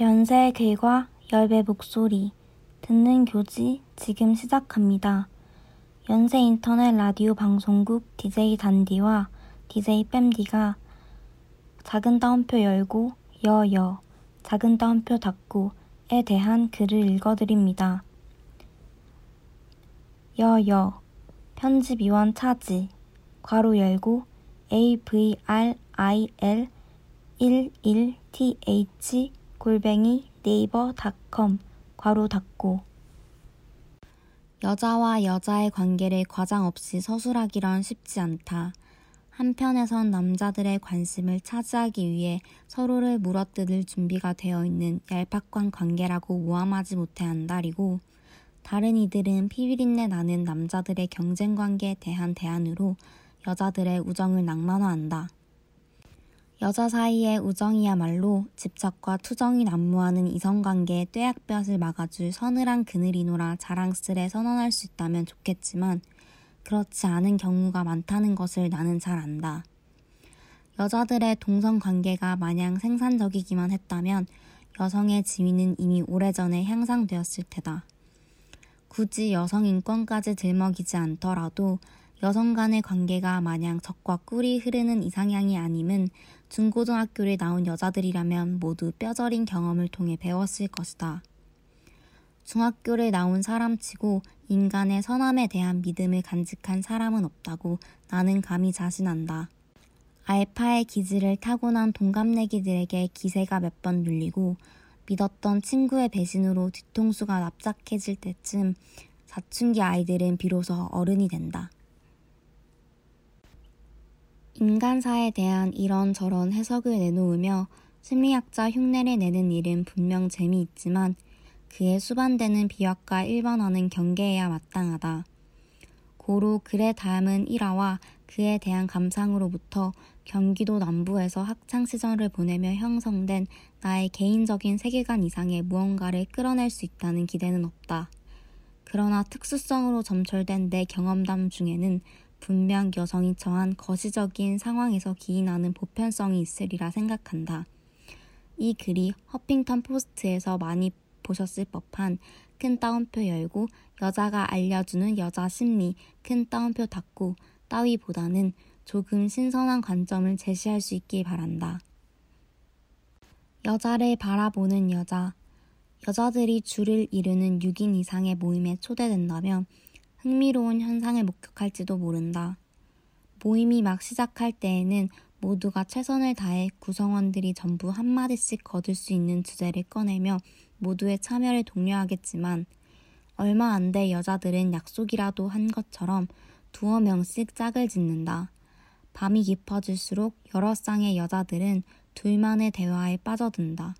연세 글과 열배 목소리 듣는 교지 지금 시작합니다. 연세 인터넷 라디오 방송국 DJ 단디와 DJ 뺨디가 작은 따옴표 열고 여여 작은 따옴표 닫고에 대한 글을 읽어드립니다. 여여 편집위원 차지 괄호 열고 avril 11th 골뱅이 네이버 닷컴 괄호 닫고 여자와 여자의 관계를 과장 없이 서술하기란 쉽지 않다. 한편에선 남자들의 관심을 차지하기 위해 서로를 물어뜯을 준비가 되어 있는 얄팍한 관계라고 모함하지 못해 안달이고 다른 이들은 피비린내 나는 남자들의 경쟁 관계에 대한 대안으로 여자들의 우정을 낭만화한다. 여자 사이의 우정이야말로 집착과 투정이 난무하는 이성관계의 뙤약볕을 막아줄 서늘한 그늘이노라 자랑스레 선언할 수 있다면 좋겠지만 그렇지 않은 경우가 많다는 것을 나는 잘 안다. 여자들의 동성 관계가 마냥 생산적이기만 했다면 여성의 지위는 이미 오래전에 향상되었을 테다. 굳이 여성 인권까지 들먹이지 않더라도 여성 간의 관계가 마냥 적과 꿀이 흐르는 이상향이 아님은 중고등학교를 나온 여자들이라면 모두 뼈저린 경험을 통해 배웠을 것이다. 중학교를 나온 사람치고 인간의 선함에 대한 믿음을 간직한 사람은 없다고 나는 감히 자신한다. 알파의 기질을 타고난 동갑내기들에게 기세가 몇 번 눌리고 믿었던 친구의 배신으로 뒤통수가 납작해질 때쯤 사춘기 아이들은 비로소 어른이 된다. 인간사에 대한 이런저런 해석을 내놓으며 심리학자 흉내를 내는 일은 분명 재미있지만 그에 수반되는 비약과 일반화는 경계해야 마땅하다. 고로 글에 닮은 일화와 그에 대한 감상으로부터 경기도 남부에서 학창시절을 보내며 형성된 나의 개인적인 세계관 이상의 무언가를 끌어낼 수 있다는 기대는 없다. 그러나 특수성으로 점철된 내 경험담 중에는 분명 여성이 처한 거시적인 상황에서 기인하는 보편성이 있으리라 생각한다. 이 글이 허핑턴 포스트에서 많이 보셨을 법한 큰 따옴표 열고 여자가 알려주는 여자 심리 큰 따옴표 닫고 따위보다는 조금 신선한 관점을 제시할 수 있길 바란다. 여자를 바라보는 여자. 여자들이 줄을 이루는 6인 이상의 모임에 초대된다면 흥미로운 현상을 목격할지도 모른다. 모임이 막 시작할 때에는 모두가 최선을 다해 구성원들이 전부 한마디씩 거둘 수 있는 주제를 꺼내며 모두의 참여를 독려하겠지만 얼마 안 돼 여자들은 약속이라도 한 것처럼 두어 명씩 짝을 짓는다. 밤이 깊어질수록 여러 쌍의 여자들은 둘만의 대화에 빠져든다.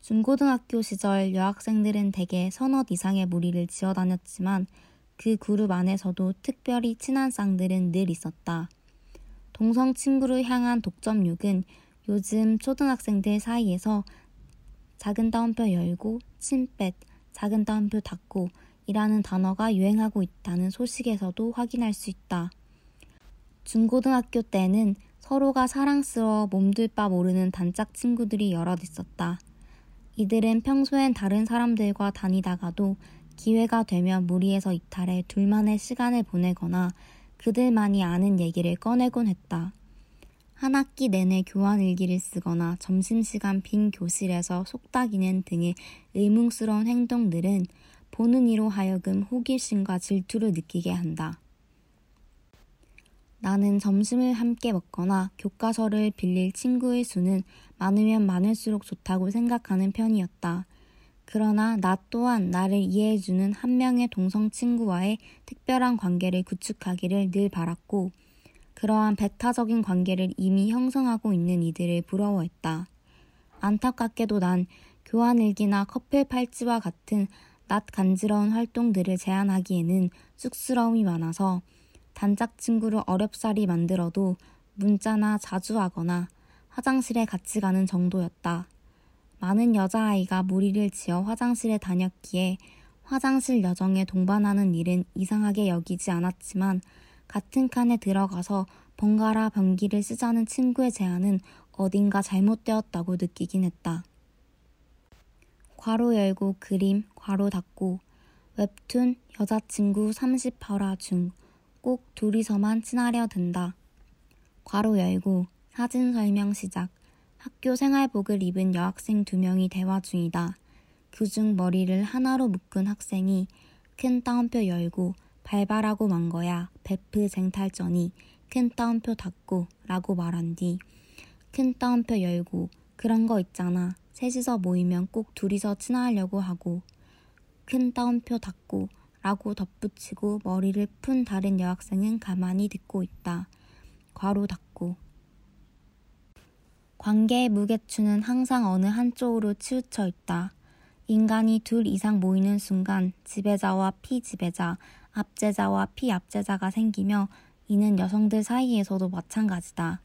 중고등학교 시절 여학생들은 대개 서너 이상의 무리를 지어 다녔지만 그 그룹 안에서도 특별히 친한 쌍들은 늘 있었다. 동성 친구를 향한 독점욕은 요즘 초등학생들 사이에서 작은 따옴표 열고, 침뱃, 작은 따옴표 닫고 이라는 단어가 유행하고 있다는 소식에서도 확인할 수 있다. 중고등학교 때는 서로가 사랑스러워 몸둘 바 모르는 단짝 친구들이 여럿 있었다. 이들은 평소엔 다른 사람들과 다니다가도 기회가 되면 무리에서 이탈해 둘만의 시간을 보내거나 그들만이 아는 얘기를 꺼내곤 했다. 한 학기 내내 교환 일기를 쓰거나 점심시간 빈 교실에서 속닥이는 등의 의문스러운 행동들은 보는 이로 하여금 호기심과 질투를 느끼게 한다. 나는 점심을 함께 먹거나 교과서를 빌릴 친구의 수는 많으면 많을수록 좋다고 생각하는 편이었다. 그러나 나 또한 나를 이해해주는 한 명의 동성 친구와의 특별한 관계를 구축하기를 늘 바랐고, 그러한 배타적인 관계를 이미 형성하고 있는 이들을 부러워했다. 안타깝게도 난 교환일기나 커플 팔찌와 같은 낯 간지러운 활동들을 제안하기에는 쑥스러움이 많아서 단짝 친구를 어렵사리 만들어도 문자나 자주 하거나 화장실에 같이 가는 정도였다. 많은 여자아이가 무리를 지어 화장실에 다녔기에 화장실 여정에 동반하는 일은 이상하게 여기지 않았지만 같은 칸에 들어가서 번갈아 변기를 쓰자는 친구의 제안은 어딘가 잘못되었다고 느끼긴 했다. 괄호 열고 그림 괄호 닫고 웹툰 여자친구 30화라 중 꼭 둘이서만 친하려 든다. 괄호 열고 사진 설명 시작 학교 생활복을 입은 여학생 두 명이 대화 중이다. 그중 머리를 하나로 묶은 학생이 큰 따옴표 열고 발발하고 만 거야 베프 쟁탈전이 큰 따옴표 닫고 라고 말한 뒤 큰 따옴표 열고 그런 거 있잖아 셋이서 모이면 꼭 둘이서 친하려고 하고 큰 따옴표 닫고 라고 덧붙이고 머리를 푼 다른 여학생은 가만히 듣고 있다. 괄호 닫고 관계의 무게추는 항상 어느 한쪽으로 치우쳐 있다. 인간이 둘 이상 모이는 순간 지배자와 피지배자, 압제자와 피압제자가 생기며 이는 여성들 사이에서도 마찬가지다.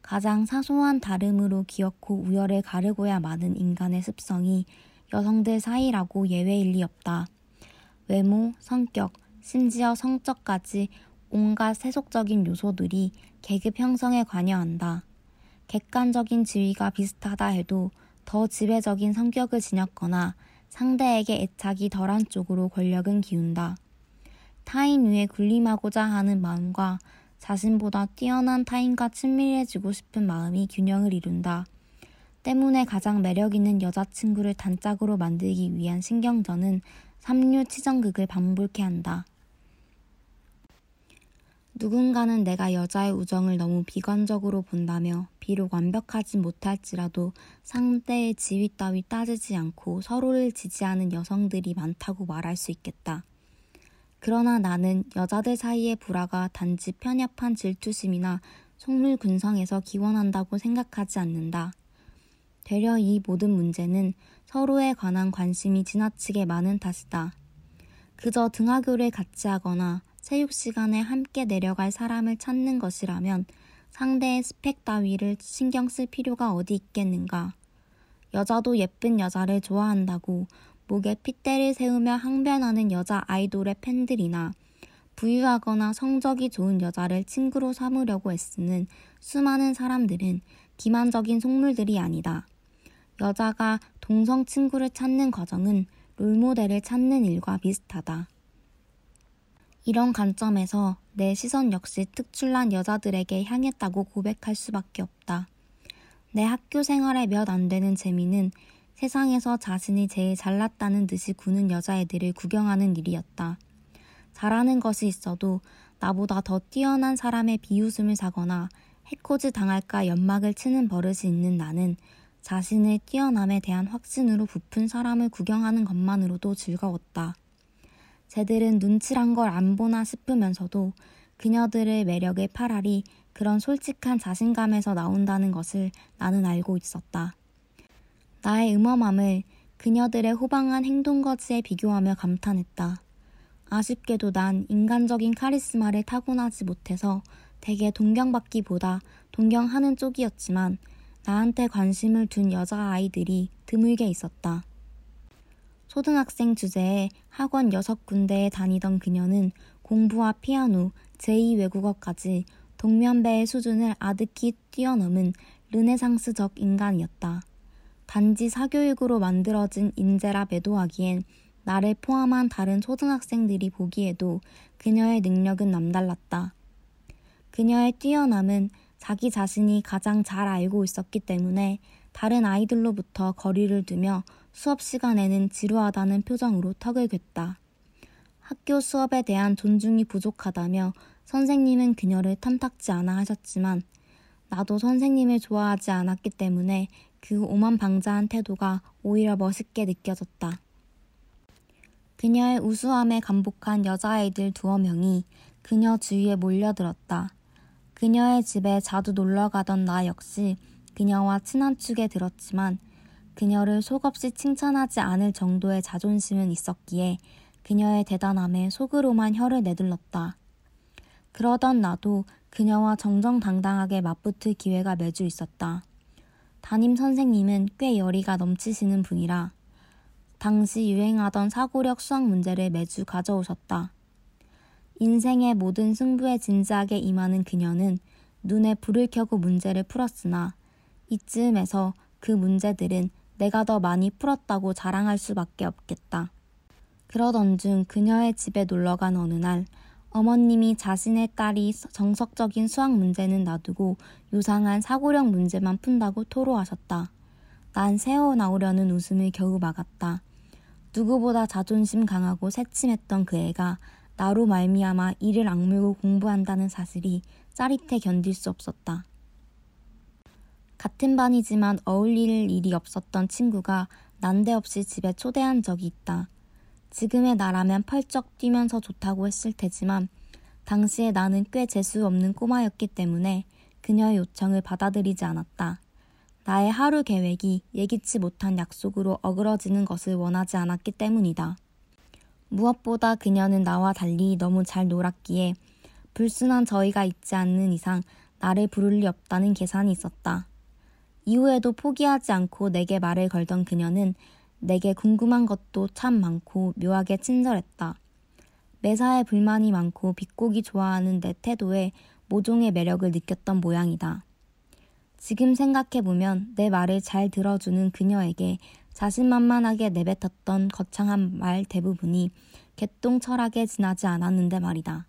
가장 사소한 다름으로 기어코 우열을 가르고야 마는 인간의 습성이 여성들 사이라고 예외일 리 없다. 외모, 성격, 심지어 성적까지 온갖 세속적인 요소들이 계급 형성에 관여한다. 객관적인 지위가 비슷하다 해도 더 지배적인 성격을 지녔거나 상대에게 애착이 덜한 쪽으로 권력은 기운다. 타인 위에 군림하고자 하는 마음과 자신보다 뛰어난 타인과 친밀해지고 싶은 마음이 균형을 이룬다. 때문에 가장 매력 있는 여자친구를 단짝으로 만들기 위한 신경전은 삼류 치정극을 반복해 한다. 누군가는 내가 여자의 우정을 너무 비관적으로 본다며 비록 완벽하지 못할지라도 상대의 지위 따위 따지지 않고 서로를 지지하는 여성들이 많다고 말할 수 있겠다. 그러나 나는 여자들 사이의 불화가 단지 편협한 질투심이나 속물 군성에서 기원한다고 생각하지 않는다. 되려 이 모든 문제는 서로에 관한 관심이 지나치게 많은 탓이다. 그저 등하교를 같이 하거나 체육 시간에 함께 내려갈 사람을 찾는 것이라면 상대의 스펙 따위를 신경 쓸 필요가 어디 있겠는가. 여자도 예쁜 여자를 좋아한다고 목에 핏대를 세우며 항변하는 여자 아이돌의 팬들이나 부유하거나 성적이 좋은 여자를 친구로 삼으려고 애쓰는 수많은 사람들은 기만적인 속물들이 아니다. 여자가 동성 친구를 찾는 과정은 롤모델을 찾는 일과 비슷하다. 이런 관점에서 내 시선 역시 특출난 여자들에게 향했다고 고백할 수밖에 없다. 내 학교 생활에 몇 안 되는 재미는 세상에서 자신이 제일 잘났다는 듯이 구는 여자애들을 구경하는 일이었다. 잘하는 것이 있어도 나보다 더 뛰어난 사람의 비웃음을 사거나 해코지 당할까 연막을 치는 버릇이 있는 나는 자신의 뛰어남에 대한 확신으로 부푼 사람을 구경하는 것만으로도 즐거웠다. 쟤들은 눈치란 걸 안 보나 싶으면서도 그녀들의 매력의 파랄이 그런 솔직한 자신감에서 나온다는 것을 나는 알고 있었다. 나의 음험함을 그녀들의 호방한 행동거지에 비교하며 감탄했다. 아쉽게도 난 인간적인 카리스마를 타고나지 못해서 대개 동경받기보다 동경하는 쪽이었지만 나한테 관심을 둔 여자아이들이 드물게 있었다. 초등학생 주제에 학원 여섯 군데에 다니던 그녀는 공부와 피아노, 제2외국어까지 동면배의 수준을 아득히 뛰어넘은 르네상스적 인간이었다. 단지 사교육으로 만들어진 인재라 매도하기엔 나를 포함한 다른 초등학생들이 보기에도 그녀의 능력은 남달랐다. 그녀의 뛰어남은 자기 자신이 가장 잘 알고 있었기 때문에 다른 아이들로부터 거리를 두며 수업 시간에는 지루하다는 표정으로 턱을 괜다. 학교 수업에 대한 존중이 부족하다며 선생님은 그녀를 탐탁지 않아 하셨지만 나도 선생님을 좋아하지 않았기 때문에 그 오만방자한 태도가 오히려 멋있게 느껴졌다. 그녀의 우수함에 감복한 여자아이들 두어 명이 그녀 주위에 몰려들었다. 그녀의 집에 자주 놀러 가던 나 역시 그녀와 친한 축에 들었지만 그녀를 속없이 칭찬하지 않을 정도의 자존심은 있었기에 그녀의 대단함에 속으로만 혀를 내둘렀다. 그러던 나도 그녀와 정정당당하게 맞붙을 기회가 매주 있었다. 담임 선생님은 꽤 열의가 넘치시는 분이라 당시 유행하던 사고력 수학 문제를 매주 가져오셨다. 인생의 모든 승부에 진지하게 임하는 그녀는 눈에 불을 켜고 문제를 풀었으나 이쯤에서 그 문제들은 내가 더 많이 풀었다고 자랑할 수밖에 없겠다. 그러던 중 그녀의 집에 놀러 간 어느 날 어머님이 자신의 딸이 정석적인 수학 문제는 놔두고 요상한 사고력 문제만 푼다고 토로하셨다. 난 새어 나오려는 웃음을 겨우 막았다. 누구보다 자존심 강하고 새침했던 그 애가 나로 말미암아 이를 악물고 공부한다는 사실이 짜릿해 견딜 수 없었다. 같은 반이지만 어울릴 일이 없었던 친구가 난데없이 집에 초대한 적이 있다. 지금의 나라면 펄쩍 뛰면서 좋다고 했을 테지만 당시에 나는 꽤 재수 없는 꼬마였기 때문에 그녀의 요청을 받아들이지 않았다. 나의 하루 계획이 예기치 못한 약속으로 어그러지는 것을 원하지 않았기 때문이다. 무엇보다 그녀는 나와 달리 너무 잘 놀았기에 불순한 저희가 있지 않는 이상 나를 부를 리 없다는 계산이 있었다. 이후에도 포기하지 않고 내게 말을 걸던 그녀는 내게 궁금한 것도 참 많고 묘하게 친절했다. 매사에 불만이 많고 비꼬기 좋아하는 내 태도에 모종의 매력을 느꼈던 모양이다. 지금 생각해보면 내 말을 잘 들어주는 그녀에게 자신만만하게 내뱉었던 거창한 말 대부분이 개똥 철학에 지나지 않았는데 말이다.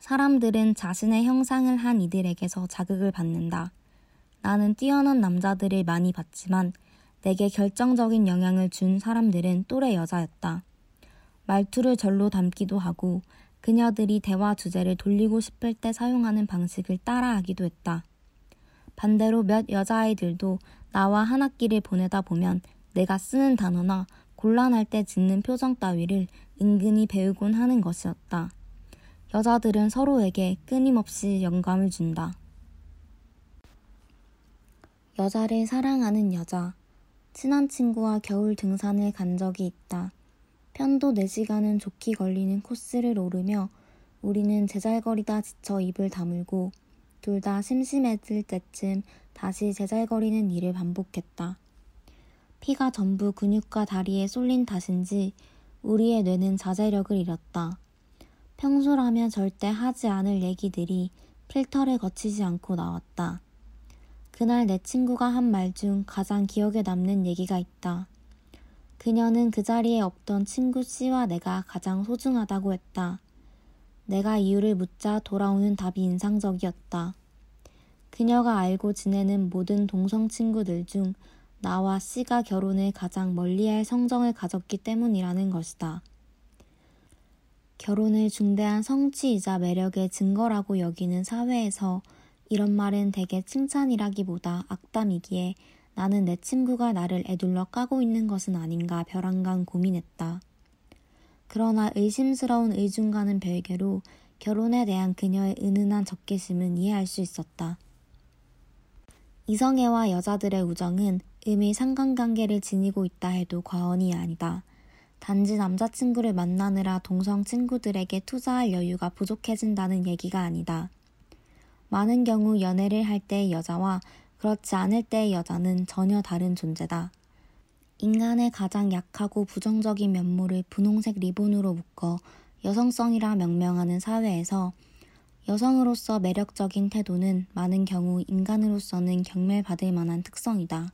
사람들은 자신의 형상을 한 이들에게서 자극을 받는다. 나는 뛰어난 남자들을 많이 봤지만 내게 결정적인 영향을 준 사람들은 또래 여자였다. 말투를 절로 담기도 하고 그녀들이 대화 주제를 돌리고 싶을 때 사용하는 방식을 따라하기도 했다. 반대로 몇 여자아이들도 나와 한 학기를 보내다 보면 내가 쓰는 단어나 곤란할 때 짓는 표정 따위를 은근히 배우곤 하는 것이었다. 여자들은 서로에게 끊임없이 영감을 준다. 여자를 사랑하는 여자. 친한 친구와 겨울 등산을 간 적이 있다. 편도 4시간은 좋게 걸리는 코스를 오르며 우리는 제잘거리다 지쳐 입을 다물고 둘 다 심심해질 때쯤 다시 제잘거리는 일을 반복했다. 피가 전부 근육과 다리에 쏠린 탓인지 우리의 뇌는 자제력을 잃었다. 평소라면 절대 하지 않을 얘기들이 필터를 거치지 않고 나왔다. 그날 내 친구가 한 말 중 가장 기억에 남는 얘기가 있다. 그녀는 그 자리에 없던 친구 씨와 내가 가장 소중하다고 했다. 내가 이유를 묻자 돌아오는 답이 인상적이었다. 그녀가 알고 지내는 모든 동성 친구들 중 나와 씨가 결혼을 가장 멀리할 성정을 가졌기 때문이라는 것이다. 결혼을 중대한 성취이자 매력의 증거라고 여기는 사회에서 이런 말은 대개 칭찬이라기보다 악담이기에 나는 내 친구가 나를 애둘러 까고 있는 것은 아닌가 벼랑간 고민했다. 그러나 의심스러운 의중과는 별개로 결혼에 대한 그녀의 은은한 적개심은 이해할 수 있었다. 이성애와 여자들의 우정은 의미 상관관계를 지니고 있다 해도 과언이 아니다. 단지 남자친구를 만나느라 동성 친구들에게 투자할 여유가 부족해진다는 얘기가 아니다. 많은 경우 연애를 할 때의 여자와 그렇지 않을 때의 여자는 전혀 다른 존재다. 인간의 가장 약하고 부정적인 면모를 분홍색 리본으로 묶어 여성성이라 명명하는 사회에서 여성으로서 매력적인 태도는 많은 경우 인간으로서는 경멸받을 만한 특성이다.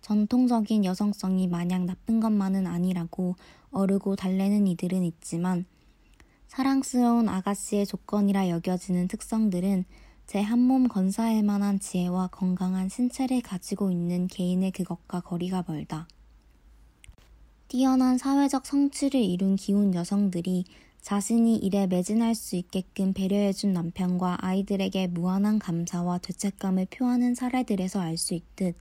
전통적인 여성성이 마냥 나쁜 것만은 아니라고 어르고 달래는 이들은 있지만 사랑스러운 아가씨의 조건이라 여겨지는 특성들은 제 한몸 건사할 만한 지혜와 건강한 신체를 가지고 있는 개인의 그것과 거리가 멀다. 뛰어난 사회적 성취를 이룬 기운 여성들이 자신이 일에 매진할 수 있게끔 배려해준 남편과 아이들에게 무한한 감사와 죄책감을 표하는 사례들에서 알 수 있듯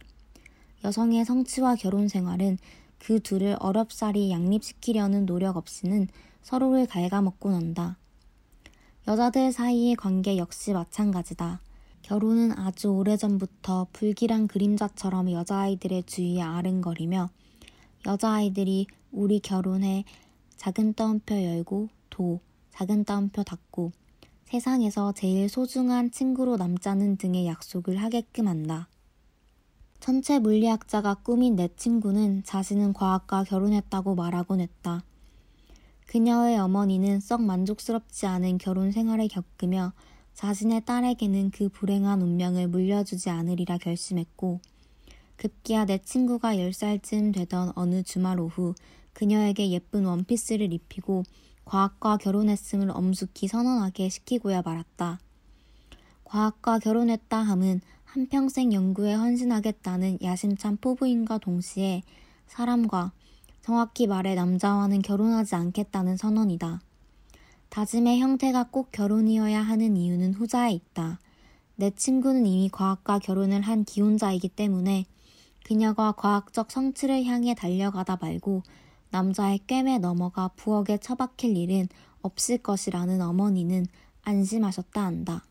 여성의 성취와 결혼 생활은 그 둘을 어렵사리 양립시키려는 노력 없이는 서로를 갉아먹고 난다. 여자들 사이의 관계 역시 마찬가지다. 결혼은 아주 오래전부터 불길한 그림자처럼 여자아이들의 주위에 아른거리며 여자아이들이 우리 결혼해 작은 따옴표 열고 도 작은 따옴표 닫고 세상에서 제일 소중한 친구로 남자는 등의 약속을 하게끔 한다. 천체 물리학자가 꾸민 내 친구는 자신은 과학과 결혼했다고 말하곤 했다. 그녀의 어머니는 썩 만족스럽지 않은 결혼 생활을 겪으며 자신의 딸에게는 그 불행한 운명을 물려주지 않으리라 결심했고 급기야 내 친구가 10살쯤 되던 어느 주말 오후 그녀에게 예쁜 원피스를 입히고 과학과 결혼했음을 엄숙히 선언하게 시키고야 말았다. 과학과 결혼했다 함은 한평생 연구에 헌신하겠다는 야심찬 포부인과 동시에 사람과 정확히 말해 남자와는 결혼하지 않겠다는 선언이다. 다짐의 형태가 꼭 결혼이어야 하는 이유는 후자에 있다. 내 친구는 이미 과학과 결혼을 한 기혼자이기 때문에 그녀가 과학적 성취를 향해 달려가다 말고 남자의 꿰매 넘어가 부엌에 처박힐 일은 없을 것이라는 어머니는 안심하셨다 한다.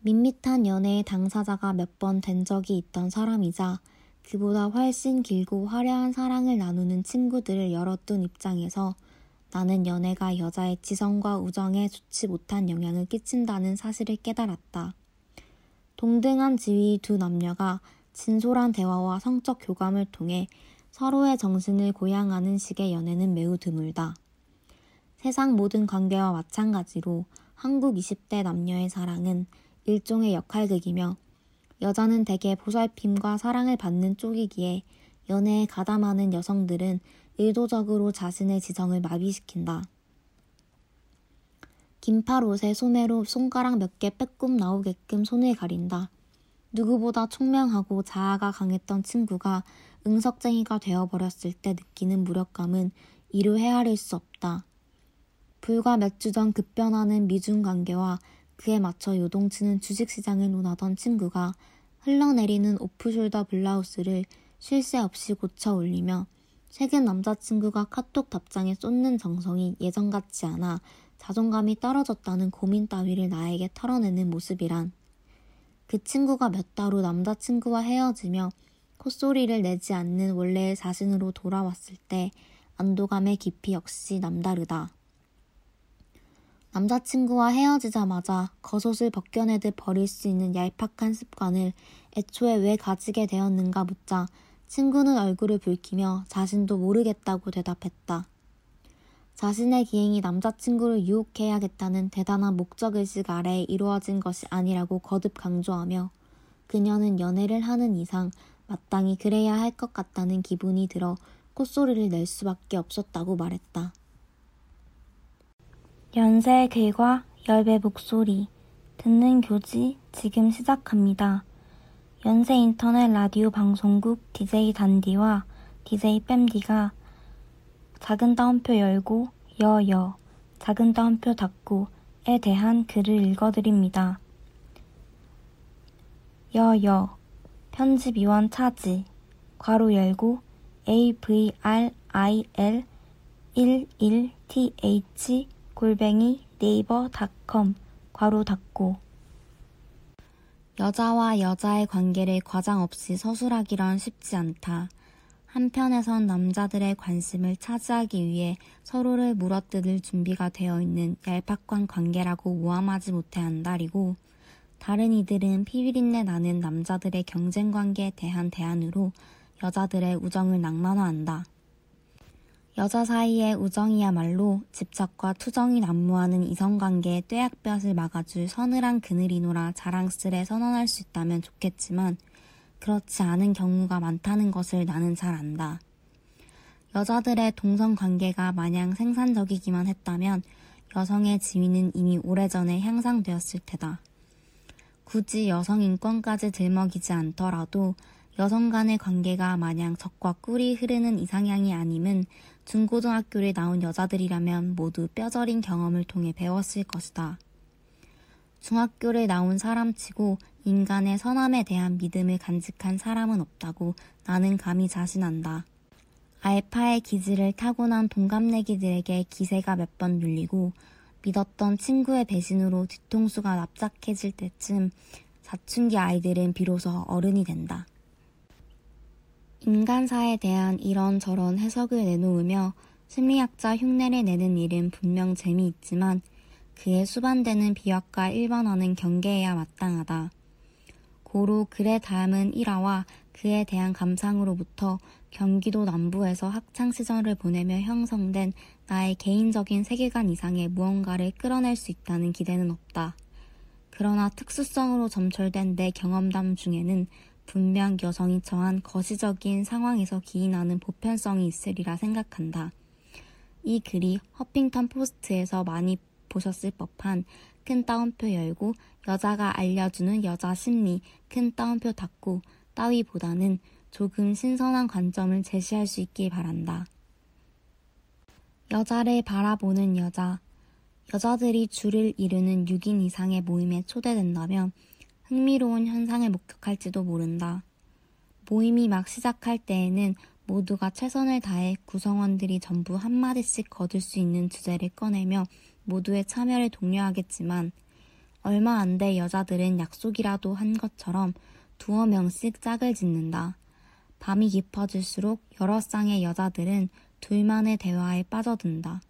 밋밋한 연애의 당사자가 몇 번 된 적이 있던 사람이자 그보다 훨씬 길고 화려한 사랑을 나누는 친구들을 열어둔 입장에서 나는 연애가 여자의 지성과 우정에 좋지 못한 영향을 끼친다는 사실을 깨달았다. 동등한 지위 두 남녀가 진솔한 대화와 성적 교감을 통해 서로의 정신을 고양하는 식의 연애는 매우 드물다. 세상 모든 관계와 마찬가지로 한국 20대 남녀의 사랑은 일종의 역할극이며 여자는 대개 보살핌과 사랑을 받는 쪽이기에 연애에 가담하는 여성들은 의도적으로 자신의 지성을 마비시킨다. 긴팔 옷에 소매로 손가락 몇 개 빼꼼 나오게끔 손을 가린다. 누구보다 총명하고 자아가 강했던 친구가 응석쟁이가 되어버렸을 때 느끼는 무력감은 이루 헤아릴 수 없다. 불과 몇 주 전 급변하는 미중 관계와 그에 맞춰 요동치는 주식시장을 논하던 친구가 흘러내리는 오프숄더 블라우스를 쉴 새 없이 고쳐 올리며 최근 남자친구가 카톡 답장에 쏟는 정성이 예전 같지 않아 자존감이 떨어졌다는 고민 따위를 나에게 털어내는 모습이란 그 친구가 몇 달 후 남자친구와 헤어지며 콧소리를 내지 않는 원래의 자신으로 돌아왔을 때 안도감의 깊이 역시 남다르다. 남자친구와 헤어지자마자 겉옷을 벗겨내듯 버릴 수 있는 얄팍한 습관을 애초에 왜 가지게 되었는가 묻자 친구는 얼굴을 붉히며 자신도 모르겠다고 대답했다. 자신의 기행이 남자친구를 유혹해야겠다는 대단한 목적의식 아래에 이루어진 것이 아니라고 거듭 강조하며 그녀는 연애를 하는 이상 마땅히 그래야 할 것 같다는 기분이 들어 콧소리를 낼 수밖에 없었다고 말했다. 연세 글과 열배 목소리 듣는 교지 지금 시작합니다. 연세 인터넷 라디오 방송국 DJ 단디와 DJ 뺨디가 작은 따옴표 열고 여여 작은 따옴표 닫고에 대한 글을 읽어드립니다. 여여 편집 위원 차지 괄호 열고 avril 11th 골뱅이 네이버 닷컴 괄호 닫고 여자와 여자의 관계를 과장 없이 서술하기란 쉽지 않다. 한편에선 남자들의 관심을 차지하기 위해 서로를 물어뜯을 준비가 되어 있는 얄팍한 관계라고 모함하지 못해 한다리고 다른 이들은 피비린내 나는 남자들의 경쟁 관계에 대한 대안으로 여자들의 우정을 낭만화한다. 여자 사이의 우정이야말로 집착과 투정이 난무하는 이성관계의 뙤약볕을 막아줄 서늘한 그늘이노라 자랑스레 선언할 수 있다면 좋겠지만 그렇지 않은 경우가 많다는 것을 나는 잘 안다. 여자들의 동성 관계가 마냥 생산적이기만 했다면 여성의 지위는 이미 오래전에 향상되었을 테다. 굳이 여성 인권까지 들먹이지 않더라도 여성 간의 관계가 마냥 적과 꿀이 흐르는 이상향이 아님은 중고등학교를 나온 여자들이라면 모두 뼈저린 경험을 통해 배웠을 것이다. 중학교를 나온 사람치고 인간의 선함에 대한 믿음을 간직한 사람은 없다고 나는 감히 자신한다. 알파의 기질을 타고난 동갑내기들에게 기세가 몇 번 눌리고 믿었던 친구의 배신으로 뒤통수가 납작해질 때쯤 사춘기 아이들은 비로소 어른이 된다. 인간사에 대한 이런저런 해석을 내놓으며 심리학자 흉내를 내는 일은 분명 재미있지만 그에 수반되는 비약과 일반화는 경계해야 마땅하다. 고로 글에 닮은 일화와 그에 대한 감상으로부터 경기도 남부에서 학창시절을 보내며 형성된 나의 개인적인 세계관 이상의 무언가를 끌어낼 수 있다는 기대는 없다. 그러나 특수성으로 점철된 내 경험담 중에는 분명 여성이 처한 거시적인 상황에서 기인하는 보편성이 있으리라 생각한다. 이 글이 허핑턴 포스트에서 많이 보셨을 법한 큰 따옴표 열고 여자가 알려주는 여자 심리 큰 따옴표 닫고 따위보다는 조금 신선한 관점을 제시할 수 있길 바란다. 여자를 바라보는 여자. 여자들이 줄을 이루는 6인 이상의 모임에 초대된다면 흥미로운 현상을 목격할지도 모른다. 모임이 막 시작할 때에는 모두가 최선을 다해 구성원들이 전부 한마디씩 거둘 수 있는 주제를 꺼내며 모두의 참여를 독려하겠지만 얼마 안 돼 여자들은 약속이라도 한 것처럼 두어 명씩 짝을 짓는다. 밤이 깊어질수록 여러 쌍의 여자들은 둘만의 대화에 빠져든다.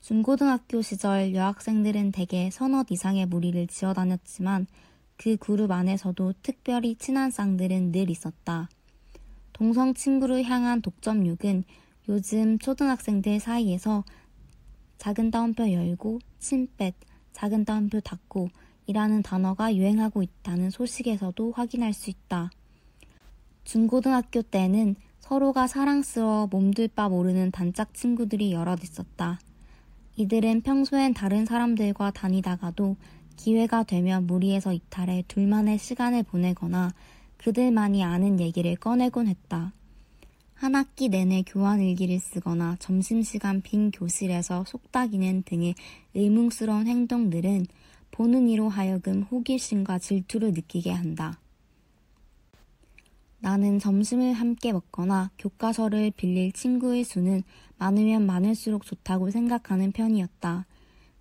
중고등학교 시절 여학생들은 대개 서너 이상의 무리를 지어 다녔지만 그 그룹 안에서도 특별히 친한 쌍들은 늘 있었다. 동성 친구를 향한 독점욕은 요즘 초등학생들 사이에서 작은 따옴표 열고, 침뱃, 작은 따옴표 닫고 이라는 단어가 유행하고 있다는 소식에서도 확인할 수 있다. 중고등학교 때는 서로가 사랑스러워 몸둘 바 모르는 단짝 친구들이 여럿 있었다. 이들은 평소엔 다른 사람들과 다니다가도 기회가 되면 무리에서 이탈해 둘만의 시간을 보내거나 그들만이 아는 얘기를 꺼내곤 했다. 한 학기 내내 교환 일기를 쓰거나 점심시간 빈 교실에서 속닥이는 등의 의문스러운 행동들은 보는 이로 하여금 호기심과 질투를 느끼게 한다. 나는 점심을 함께 먹거나 교과서를 빌릴 친구의 수는 많으면 많을수록 좋다고 생각하는 편이었다.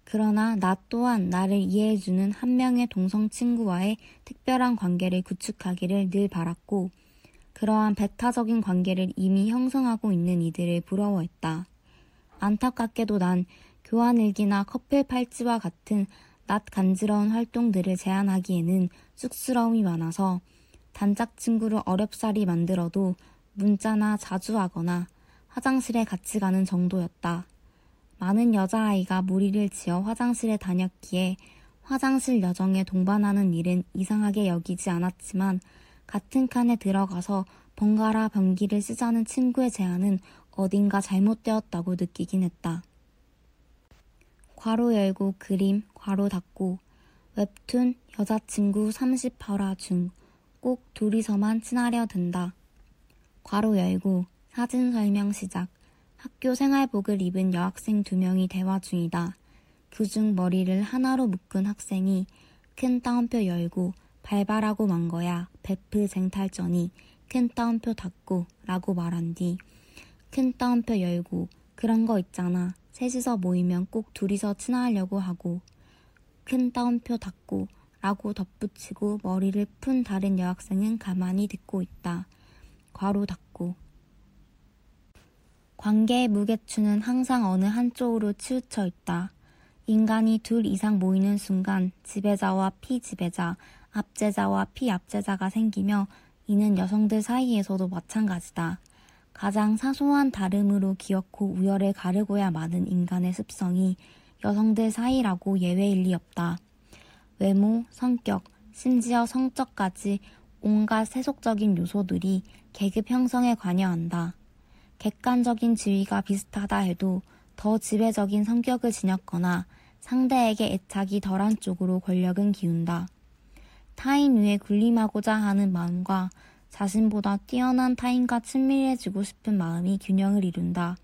그러나 나 또한 나를 이해해주는 한 명의 동성 친구와의 특별한 관계를 구축하기를 늘 바랐고, 그러한 배타적인 관계를 이미 형성하고 있는 이들을 부러워했다. 안타깝게도 난 교환일기나 커플 팔찌와 같은 낯 간지러운 활동들을 제안하기에는 쑥스러움이 많아서 단짝 친구를 어렵사리 만들어도 문자나 자주 하거나 화장실에 같이 가는 정도였다. 많은 여자아이가 무리를 지어 화장실에 다녔기에 화장실 여정에 동반하는 일은 이상하게 여기지 않았지만 같은 칸에 들어가서 번갈아 변기를 쓰자는 친구의 제안은 어딘가 잘못되었다고 느끼긴 했다. 괄호 열고 그림, 괄호 닫고 웹툰 여자친구 38화 중 꼭 둘이서만 친하려 든다. 괄호 열고 사진 설명 시작 학교 생활복을 입은 여학생 두 명이 대화 중이다. 그중 머리를 하나로 묶은 학생이 큰 따옴표 열고 발발하고 만 거야. 베프 쟁탈전이 큰 따옴표 닫고 라고 말한 뒤 큰 따옴표 열고 그런 거 있잖아. 셋이서 모이면 꼭 둘이서 친하려고 하고 큰 따옴표 닫고 라고 덧붙이고 머리를 푼 다른 여학생은 가만히 듣고 있다. 괄호 닫고 관계의 무게추는 항상 어느 한쪽으로 치우쳐 있다. 인간이 둘 이상 모이는 순간 지배자와 피지배자, 압제자와 피압제자가 생기며 이는 여성들 사이에서도 마찬가지다. 가장 사소한 다름으로 기어코 우열을 가르고야 마는 인간의 습성이 여성들 사이라고 예외일 리 없다. 외모, 성격, 심지어 성적까지 온갖 세속적인 요소들이 계급 형성에 관여한다. 객관적인 지위가 비슷하다 해도 더 지배적인 성격을 지녔거나 상대에게 애착이 덜한 쪽으로 권력은 기운다. 타인 위에 군림하고자 하는 마음과 자신보다 뛰어난 타인과 친밀해지고 싶은 마음이 균형을 이룬다.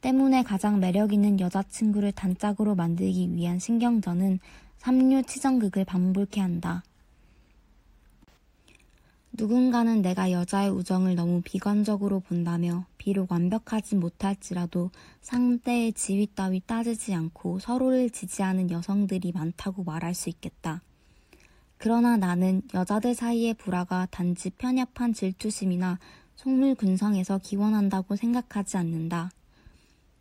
때문에 가장 매력 있는 여자친구를 단짝으로 만들기 위한 신경전은 삼류 치정극을 반복해 한다. 누군가는 내가 여자의 우정을 너무 비관적으로 본다며 비록 완벽하지 못할지라도 상대의 지위 따위 따지지 않고 서로를 지지하는 여성들이 많다고 말할 수 있겠다. 그러나 나는 여자들 사이의 불화가 단지 편협한 질투심이나 속물 근성에서 기원한다고 생각하지 않는다.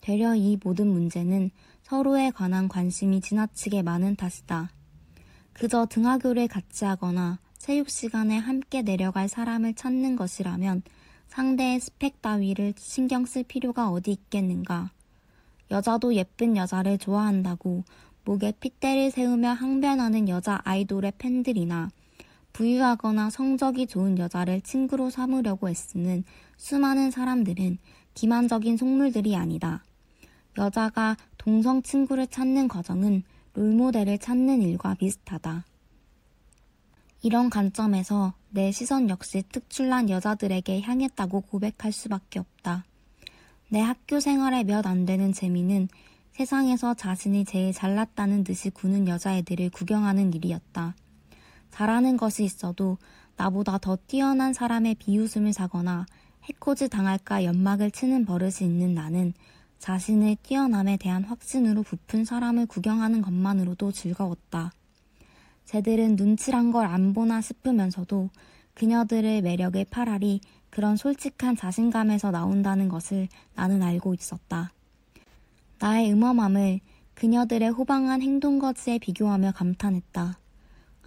되려 이 모든 문제는 서로에 관한 관심이 지나치게 많은 탓이다. 그저 등하교를 같이 하거나 체육 시간에 함께 내려갈 사람을 찾는 것이라면 상대의 스펙 따위를 신경 쓸 필요가 어디 있겠는가. 여자도 예쁜 여자를 좋아한다고 목에 핏대를 세우며 항변하는 여자 아이돌의 팬들이나 부유하거나 성적이 좋은 여자를 친구로 삼으려고 애쓰는 수많은 사람들은 기만적인 속물들이 아니다. 여자가 동성 친구를 찾는 과정은 롤모델을 찾는 일과 비슷하다. 이런 관점에서 내 시선 역시 특출난 여자들에게 향했다고 고백할 수밖에 없다. 내 학교 생활에 몇 안 되는 재미는 세상에서 자신이 제일 잘났다는 듯이 구는 여자애들을 구경하는 일이었다. 잘하는 것이 있어도 나보다 더 뛰어난 사람의 비웃음을 사거나 해코지 당할까 연막을 치는 버릇이 있는 나는 자신의 뛰어남에 대한 확신으로 부푼 사람을 구경하는 것만으로도 즐거웠다. 쟤들은 눈치란 걸 안 보나 싶으면서도 그녀들의 매력의 파랄이 그런 솔직한 자신감에서 나온다는 것을 나는 알고 있었다. 나의 음험함을 그녀들의 호방한 행동거지에 비교하며 감탄했다.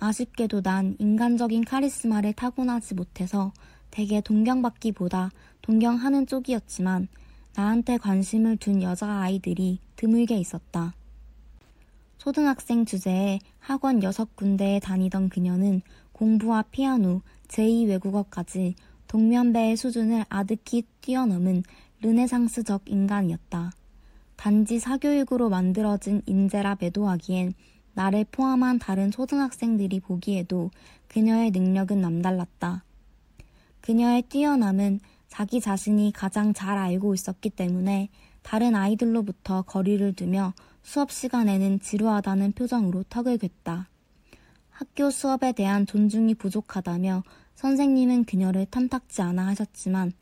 아쉽게도 난 인간적인 카리스마를 타고나지 못해서 대개 동경받기보다 동경하는 쪽이었지만 나한테 관심을 둔 여자아이들이 드물게 있었다. 초등학생 주제에 학원 여섯 군데에 다니던 그녀는 공부와 피아노, 제2외국어까지 동면배의 수준을 아득히 뛰어넘은 르네상스적 인간이었다. 단지 사교육으로 만들어진 인재라 매도하기엔 나를 포함한 다른 초등학생들이 보기에도 그녀의 능력은 남달랐다. 그녀의 뛰어남은 자기 자신이 가장 잘 알고 있었기 때문에 다른 아이들로부터 거리를 두며 수업 시간에는 지루하다는 표정으로 턱을 괜다. 학교 수업에 대한 존중이 부족하다며 선생님은 그녀를 탐탁지 않아 하셨지만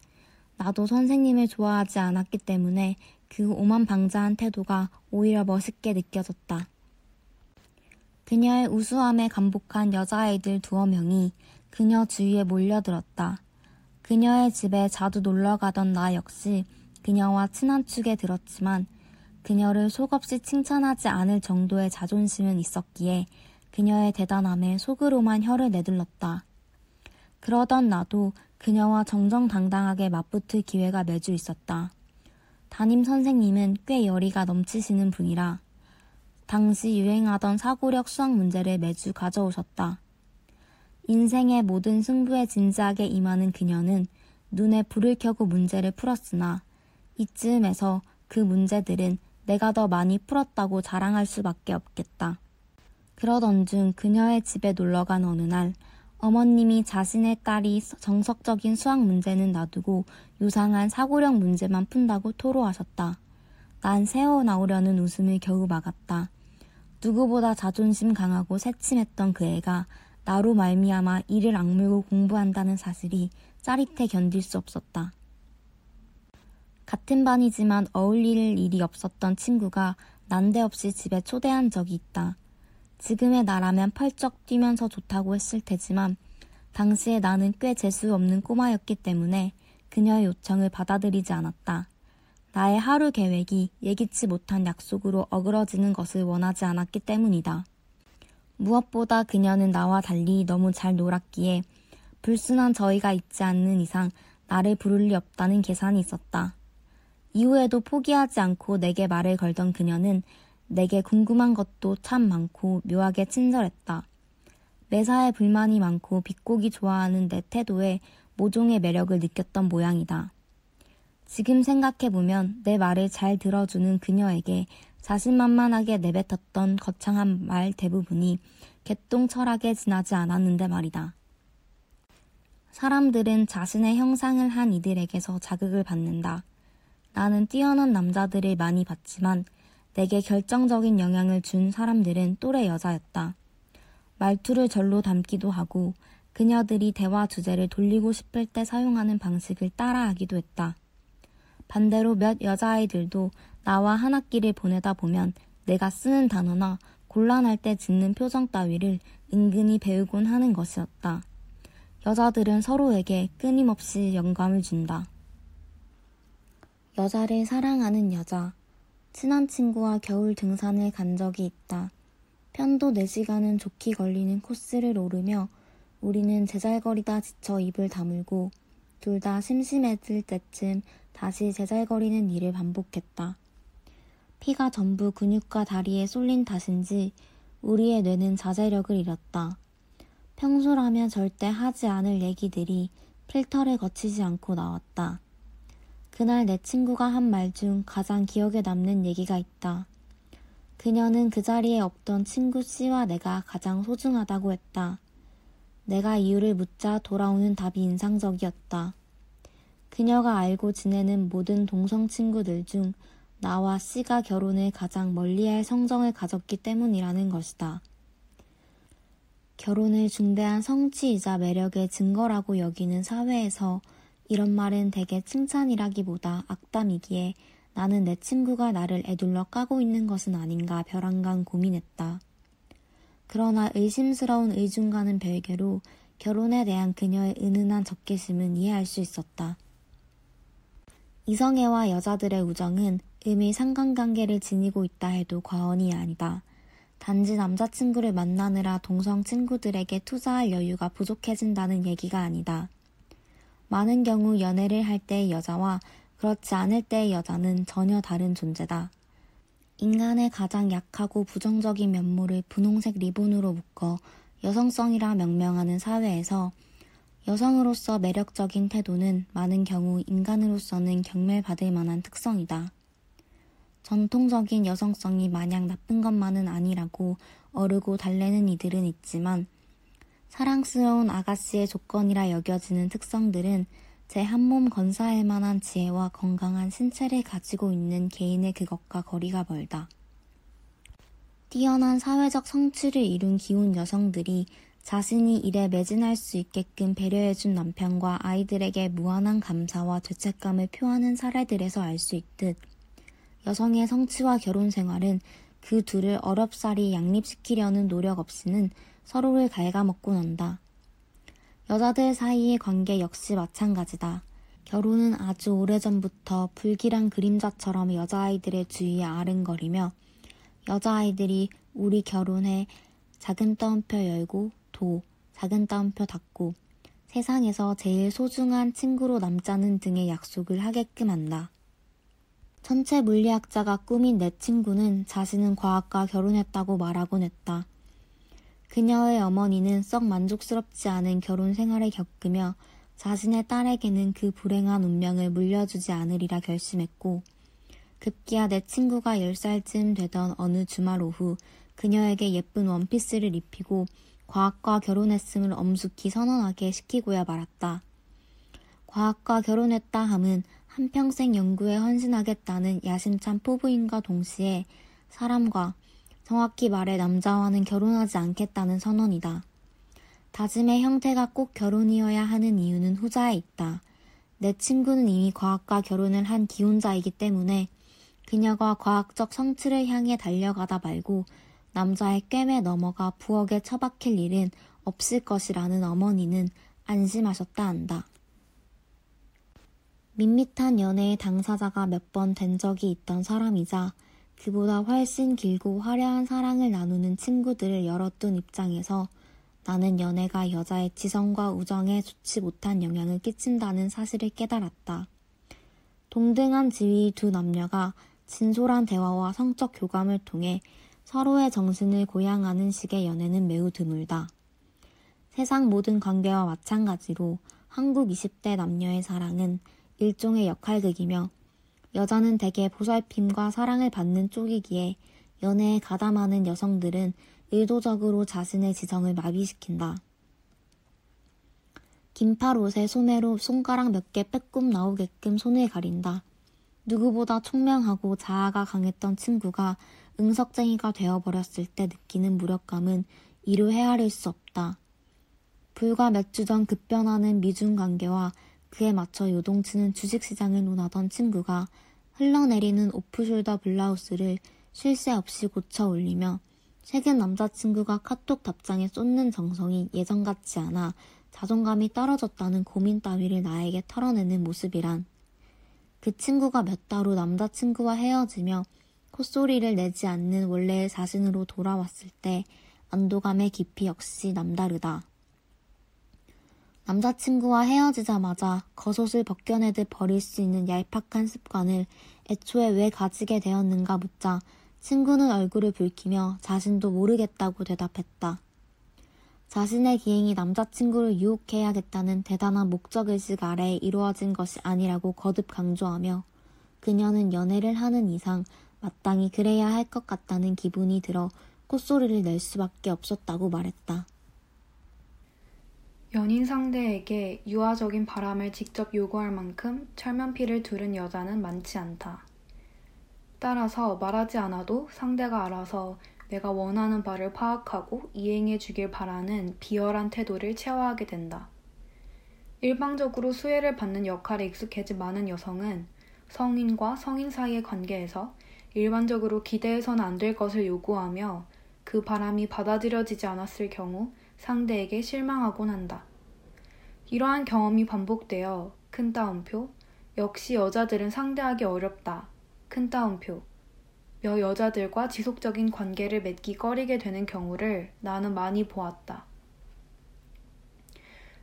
나도 선생님을 좋아하지 않았기 때문에 그 오만방자한 태도가 오히려 멋있게 느껴졌다. 그녀의 우수함에 감복한 여자아이들 두어 명이 그녀 주위에 몰려들었다. 그녀의 집에 자주 놀러 가던 나 역시 그녀와 친한 축에 들었지만 그녀를 속없이 칭찬하지 않을 정도의 자존심은 있었기에 그녀의 대단함에 속으로만 혀를 내둘렀다. 그러던 나도 그녀와 정정당당하게 맞붙을 기회가 매주 있었다. 담임 선생님은 꽤 열의가 넘치시는 분이라 당시 유행하던 사고력 수학 문제를 매주 가져오셨다. 인생의 모든 승부에 진지하게 임하는 그녀는 눈에 불을 켜고 문제를 풀었으나 이쯤에서 그 문제들은 내가 더 많이 풀었다고 자랑할 수밖에 없겠다. 그러던 중 그녀의 집에 놀러 간 어느 날 어머님이 자신의 딸이 정석적인 수학 문제는 놔두고 유상한 사고력 문제만 푼다고 토로하셨다. 난 새어나오려는 웃음을 겨우 막았다. 누구보다 자존심 강하고 새침했던 그 애가 나로 말미암아 이를 악물고 공부한다는 사실이 짜릿해 견딜 수 없었다. 같은 반이지만 어울릴 일이 없었던 친구가 난데없이 집에 초대한 적이 있다. 지금의 나라면 펄쩍 뛰면서 좋다고 했을 테지만 당시에 나는 꽤 재수 없는 꼬마였기 때문에 그녀의 요청을 받아들이지 않았다. 나의 하루 계획이 예기치 못한 약속으로 어그러지는 것을 원하지 않았기 때문이다. 무엇보다 그녀는 나와 달리 너무 잘 놀았기에 불순한 저희가 있지 않는 이상 나를 부를 리 없다는 계산이 있었다. 이후에도 포기하지 않고 내게 말을 걸던 그녀는 내게 궁금한 것도 참 많고 묘하게 친절했다. 매사에 불만이 많고 비꼬기 좋아하는 내 태도에 모종의 매력을 느꼈던 모양이다. 지금 생각해보면 내 말을 잘 들어주는 그녀에게 자신만만하게 내뱉었던 거창한 말 대부분이 개똥 철학에 지나지 않았는데 말이다. 사람들은 자신의 형상을 한 이들에게서 자극을 받는다. 나는 뛰어난 남자들을 많이 봤지만 내게 결정적인 영향을 준 사람들은 또래 여자였다. 말투를 절로 담기도 하고 그녀들이 대화 주제를 돌리고 싶을 때 사용하는 방식을 따라하기도 했다. 반대로 몇 여자아이들도 나와 한 학기를 보내다 보면 내가 쓰는 단어나 곤란할 때 짓는 표정 따위를 은근히 배우곤 하는 것이었다. 여자들은 서로에게 끊임없이 영감을 준다. 여자를 사랑하는 여자. 친한 친구와 겨울 등산을 간 적이 있다. 편도 4시간은 좋게 걸리는 코스를 오르며 우리는 제잘거리다 지쳐 입을 다물고 둘 다 심심해질 때쯤 다시 제잘거리는 일을 반복했다. 피가 전부 근육과 다리에 쏠린 탓인지 우리의 뇌는 자제력을 잃었다. 평소라면 절대 하지 않을 얘기들이 필터를 거치지 않고 나왔다. 그날 내 친구가 한 말 중 가장 기억에 남는 얘기가 있다. 그녀는 그 자리에 없던 친구 C와 내가 가장 소중하다고 했다. 내가 이유를 묻자 돌아오는 답이 인상적이었다. 그녀가 알고 지내는 모든 동성 친구들 중 나와 C가 결혼을 가장 멀리할 성정을 가졌기 때문이라는 것이다. 결혼을 중대한 성취이자 매력의 증거라고 여기는 사회에서 이런 말은 대개 칭찬이라기보다 악담이기에 나는 내 친구가 나를 애둘러 까고 있는 것은 아닌가 벼랑간 고민했다. 그러나 의심스러운 의중과는 별개로 결혼에 대한 그녀의 은은한 적개심은 이해할 수 있었다. 이성애와 여자들의 우정은 음의 상관관계를 지니고 있다 해도 과언이 아니다. 단지 남자친구를 만나느라 동성 친구들에게 투자할 여유가 부족해진다는 얘기가 아니다. 많은 경우 연애를 할 때의 여자와 그렇지 않을 때의 여자는 전혀 다른 존재다. 인간의 가장 약하고 부정적인 면모를 분홍색 리본으로 묶어 여성성이라 명명하는 사회에서 여성으로서 매력적인 태도는 많은 경우 인간으로서는 경멸받을 만한 특성이다. 전통적인 여성성이 마냥 나쁜 것만은 아니라고 어르고 달래는 이들은 있지만 사랑스러운 아가씨의 조건이라 여겨지는 특성들은 제 한몸 건사할 만한 지혜와 건강한 신체를 가지고 있는 개인의 그것과 거리가 멀다. 뛰어난 사회적 성취를 이룬 기운 여성들이 자신이 일에 매진할 수 있게끔 배려해준 남편과 아이들에게 무한한 감사와 죄책감을 표하는 사례들에서 알 수 있듯 여성의 성취와 결혼 생활은 그 둘을 어렵사리 양립시키려는 노력 없이는 서로를 갉아먹고 난다. 여자들 사이의 관계 역시 마찬가지다. 결혼은 아주 오래전부터 불길한 그림자처럼 여자아이들의 주위에 아른거리며 여자아이들이 우리 결혼해 작은 따옴표 열고 도 작은 따옴표 닫고 세상에서 제일 소중한 친구로 남자는 등의 약속을 하게끔 한다. 천체 물리학자가 꾸민 내 친구는 자신은 과학과 결혼했다고 말하곤 했다. 그녀의 어머니는 썩 만족스럽지 않은 결혼 생활을 겪으며 자신의 딸에게는 그 불행한 운명을 물려주지 않으리라 결심했고, 급기야 내 친구가 10살쯤 되던 어느 주말 오후 그녀에게 예쁜 원피스를 입히고 과학과 결혼했음을 엄숙히 선언하게 시키고야 말았다. 과학과 결혼했다 함은 한평생 연구에 헌신하겠다는 야심찬 포부임과 동시에 사람과 정확히 말해 남자와는 결혼하지 않겠다는 선언이다. 다짐의 형태가 꼭 결혼이어야 하는 이유는 후자에 있다. 내 친구는 이미 과학과 결혼을 한 기혼자이기 때문에 그녀가 과학적 성취를 향해 달려가다 말고 남자의 꿰매 넘어가 부엌에 처박힐 일은 없을 것이라는 어머니는 안심하셨다 한다. 밋밋한 연애의 당사자가 몇 번 된 적이 있던 사람이자 그보다 훨씬 길고 화려한 사랑을 나누는 친구들을 열어둔 입장에서 나는 연애가 여자의 지성과 우정에 좋지 못한 영향을 끼친다는 사실을 깨달았다. 동등한 지위 두 남녀가 진솔한 대화와 성적 교감을 통해 서로의 정신을 고양하는 식의 연애는 매우 드물다. 세상 모든 관계와 마찬가지로 한국 20대 남녀의 사랑은 일종의 역할극이며 여자는 대개 보살핌과 사랑을 받는 쪽이기에 연애에 가담하는 여성들은 의도적으로 자신의 지성을 마비시킨다. 긴팔 옷에 소매로 손가락 몇 개 빼꼼 나오게끔 손을 가린다. 누구보다 총명하고 자아가 강했던 친구가 응석쟁이가 되어버렸을 때 느끼는 무력감은 이루 헤아릴 수 없다. 불과 몇 주 전 급변하는 미중 관계와 그에 맞춰 요동치는 주식시장을 논하던 친구가 흘러내리는 오프숄더 블라우스를 쉴새 없이 고쳐 올리며 최근 남자친구가 카톡 답장에 쏟는 정성이 예전 같지 않아 자존감이 떨어졌다는 고민 따위를 나에게 털어내는 모습이란 그 친구가 몇 달 후 남자친구와 헤어지며 콧소리를 내지 않는 원래의 자신으로 돌아왔을 때 안도감의 깊이 역시 남다르다. 남자친구와 헤어지자마자 겉옷을 벗겨내듯 버릴 수 있는 얄팍한 습관을 애초에 왜 가지게 되었는가 묻자 친구는 얼굴을 붉히며 자신도 모르겠다고 대답했다. 자신의 기행이 남자친구를 유혹해야겠다는 대단한 목적의식 아래에 이루어진 것이 아니라고 거듭 강조하며 그녀는 연애를 하는 이상 마땅히 그래야 할 것 같다는 기분이 들어 콧소리를 낼 수밖에 없었다고 말했다. 연인 상대에게 유아적인 바람을 직접 요구할 만큼 철면피를 두른 여자는 많지 않다. 따라서 말하지 않아도 상대가 알아서 내가 원하는 바를 파악하고 이행해 주길 바라는 비열한 태도를 체화하게 된다. 일방적으로 수혜를 받는 역할에 익숙해진 많은 여성은 성인과 성인 사이의 관계에서 일반적으로 기대해서는 안 될 것을 요구하며 그 바람이 받아들여지지 않았을 경우 상대에게 실망하곤 한다. 이러한 경험이 반복되어 큰 따옴표, 역시 여자들은 상대하기 어렵다. 큰 따옴표, 여 여자들과 지속적인 관계를 맺기 꺼리게 되는 경우를 나는 많이 보았다.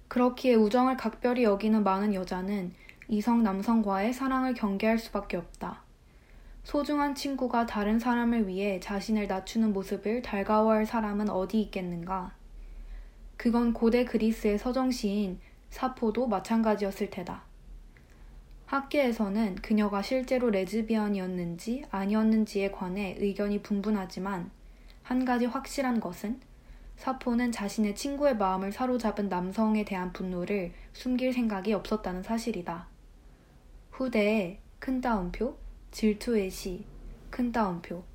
그렇기에 우정을 각별히 여기는 많은 여자는 이성 남성과의 사랑을 경계할 수밖에 없다. 소중한 친구가 다른 사람을 위해 자신을 낮추는 모습을 달가워할 사람은 어디 있겠는가? 그건 고대 그리스의 서정시인 사포도 마찬가지였을 테다. 학계에서는 그녀가 실제로 레즈비언이었는지 아니었는지에 관해 의견이 분분하지만 한 가지 확실한 것은 사포는 자신의 친구의 마음을 사로잡은 남성에 대한 분노를 숨길 생각이 없었다는 사실이다. 후대에 큰 따옴표, 질투의 시, 큰 따옴표,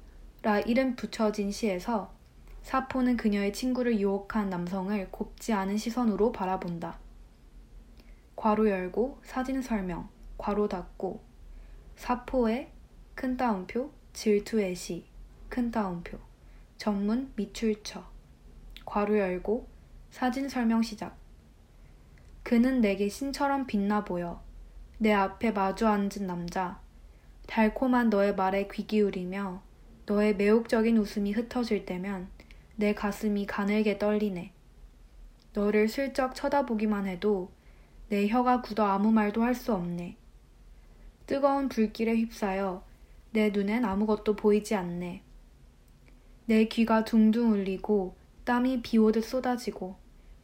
라 이름 붙여진 시에서 사포는 그녀의 친구를 유혹한 남성을 곱지 않은 시선으로 바라본다. 괄호 열고 사진 설명, 괄호 닫고 사포의 큰 따옴표, 질투의 시, 큰 따옴표, 전문 미출처, 괄호 열고 사진 설명 시작. 그는 내게 신처럼 빛나 보여. 내 앞에 마주 앉은 남자. 달콤한 너의 말에 귀 기울이며 너의 매혹적인 웃음이 흩어질 때면 내 가슴이 가늘게 떨리네. 너를 슬쩍 쳐다보기만 해도 내 혀가 굳어 아무 말도 할 수 없네. 뜨거운 불길에 휩싸여 내 눈엔 아무것도 보이지 않네. 내 귀가 둥둥 울리고 땀이 비 오듯 쏟아지고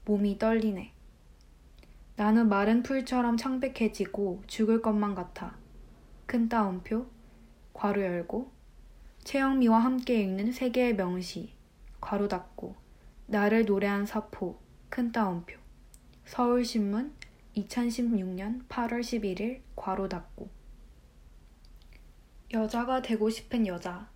몸이 떨리네. 나는 마른 풀처럼 창백해지고 죽을 것만 같아. 큰 따옴표, 괄호 열고, 최영미와 함께 읽는 세계의 명시, 괄호 닫고, 나를 노래한 사포, 큰 따옴표, 서울신문 2016년 8월 11일, 괄호 닫고. 여자가 되고 싶은 여자.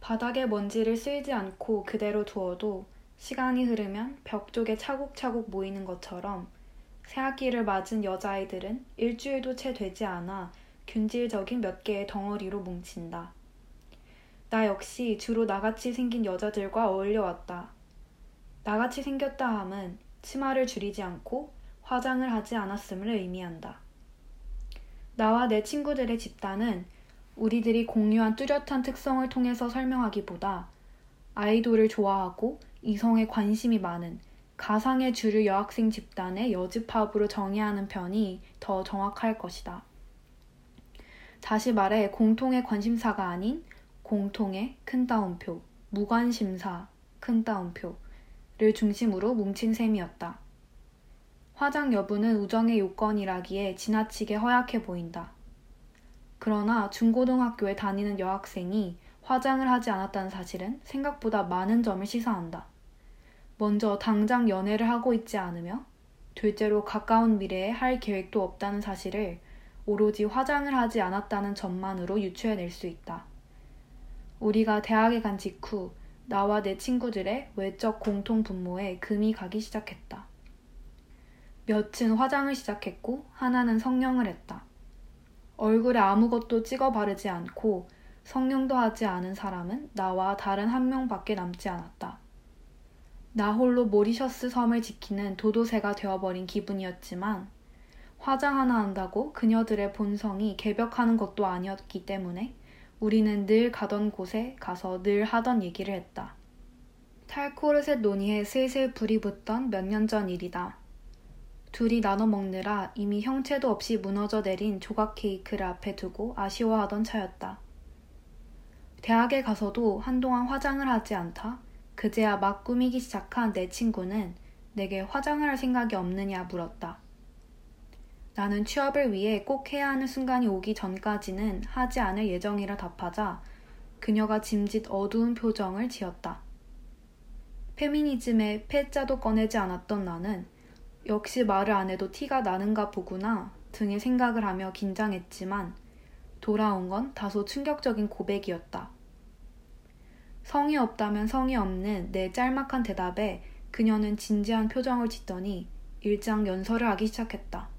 바닥에 먼지를 쓸지 않고 그대로 두어도 시간이 흐르면 벽 쪽에 차곡차곡 모이는 것처럼 새학기를 맞은 여자아이들은 일주일도 채 되지 않아 균질적인 몇 개의 덩어리로 뭉친다. 나 역시 주로 나같이 생긴 여자들과 어울려 왔다. 나같이 생겼다 함은 치마를 줄이지 않고 화장을 하지 않았음을 의미한다. 나와 내 친구들의 집단은 우리들이 공유한 뚜렷한 특성을 통해서 설명하기보다 아이돌을 좋아하고 이성에 관심이 많은 가상의 주류 여학생 집단의 여집합으로 정의하는 편이 더 정확할 것이다. 다시 말해 공통의 관심사가 아닌 공통의 큰 따옴표, 무관심사, 큰 따옴표를 중심으로 뭉친 셈이었다. 화장 여부는 우정의 요건이라기에 지나치게 허약해 보인다. 그러나 중고등학교에 다니는 여학생이 화장을 하지 않았다는 사실은 생각보다 많은 점을 시사한다. 먼저 당장 연애를 하고 있지 않으며 둘째로 가까운 미래에 할 계획도 없다는 사실을 오로지 화장을 하지 않았다는 점만으로 유추해낼 수 있다. 우리가 대학에 간 직후 나와 내 친구들의 외적 공통 분모에 금이 가기 시작했다. 몇은 화장을 시작했고 하나는 성형을 했다. 얼굴에 아무것도 찍어 바르지 않고 성형도 하지 않은 사람은 나와 다른 한 명밖에 남지 않았다. 나 홀로 모리셔스 섬을 지키는 도도새가 되어버린 기분이었지만 화장 하나 한다고 그녀들의 본성이 개벽하는 것도 아니었기 때문에 우리는 늘 가던 곳에 가서 늘 하던 얘기를 했다. 탈코르셋 논의에 슬슬 불이 붙던 몇 년 전 일이다. 둘이 나눠 먹느라 이미 형체도 없이 무너져 내린 조각 케이크를 앞에 두고 아쉬워하던 차였다. 대학에 가서도 한동안 화장을 하지 않다 그제야 막 꾸미기 시작한 내 친구는 내게 화장을 할 생각이 없느냐 물었다. 나는 취업을 위해 꼭 해야 하는 순간이 오기 전까지는 하지 않을 예정이라 답하자 그녀가 짐짓 어두운 표정을 지었다. 페미니즘의 패자도 꺼내지 않았던 나는 역시 말을 안 해도 티가 나는가 보구나 등의 생각을 하며 긴장했지만 돌아온 건 다소 충격적인 고백이었다. 성이 없다면 성이 없는 내 짤막한 대답에 그녀는 진지한 표정을 짓더니 일장 연설을 하기 시작했다.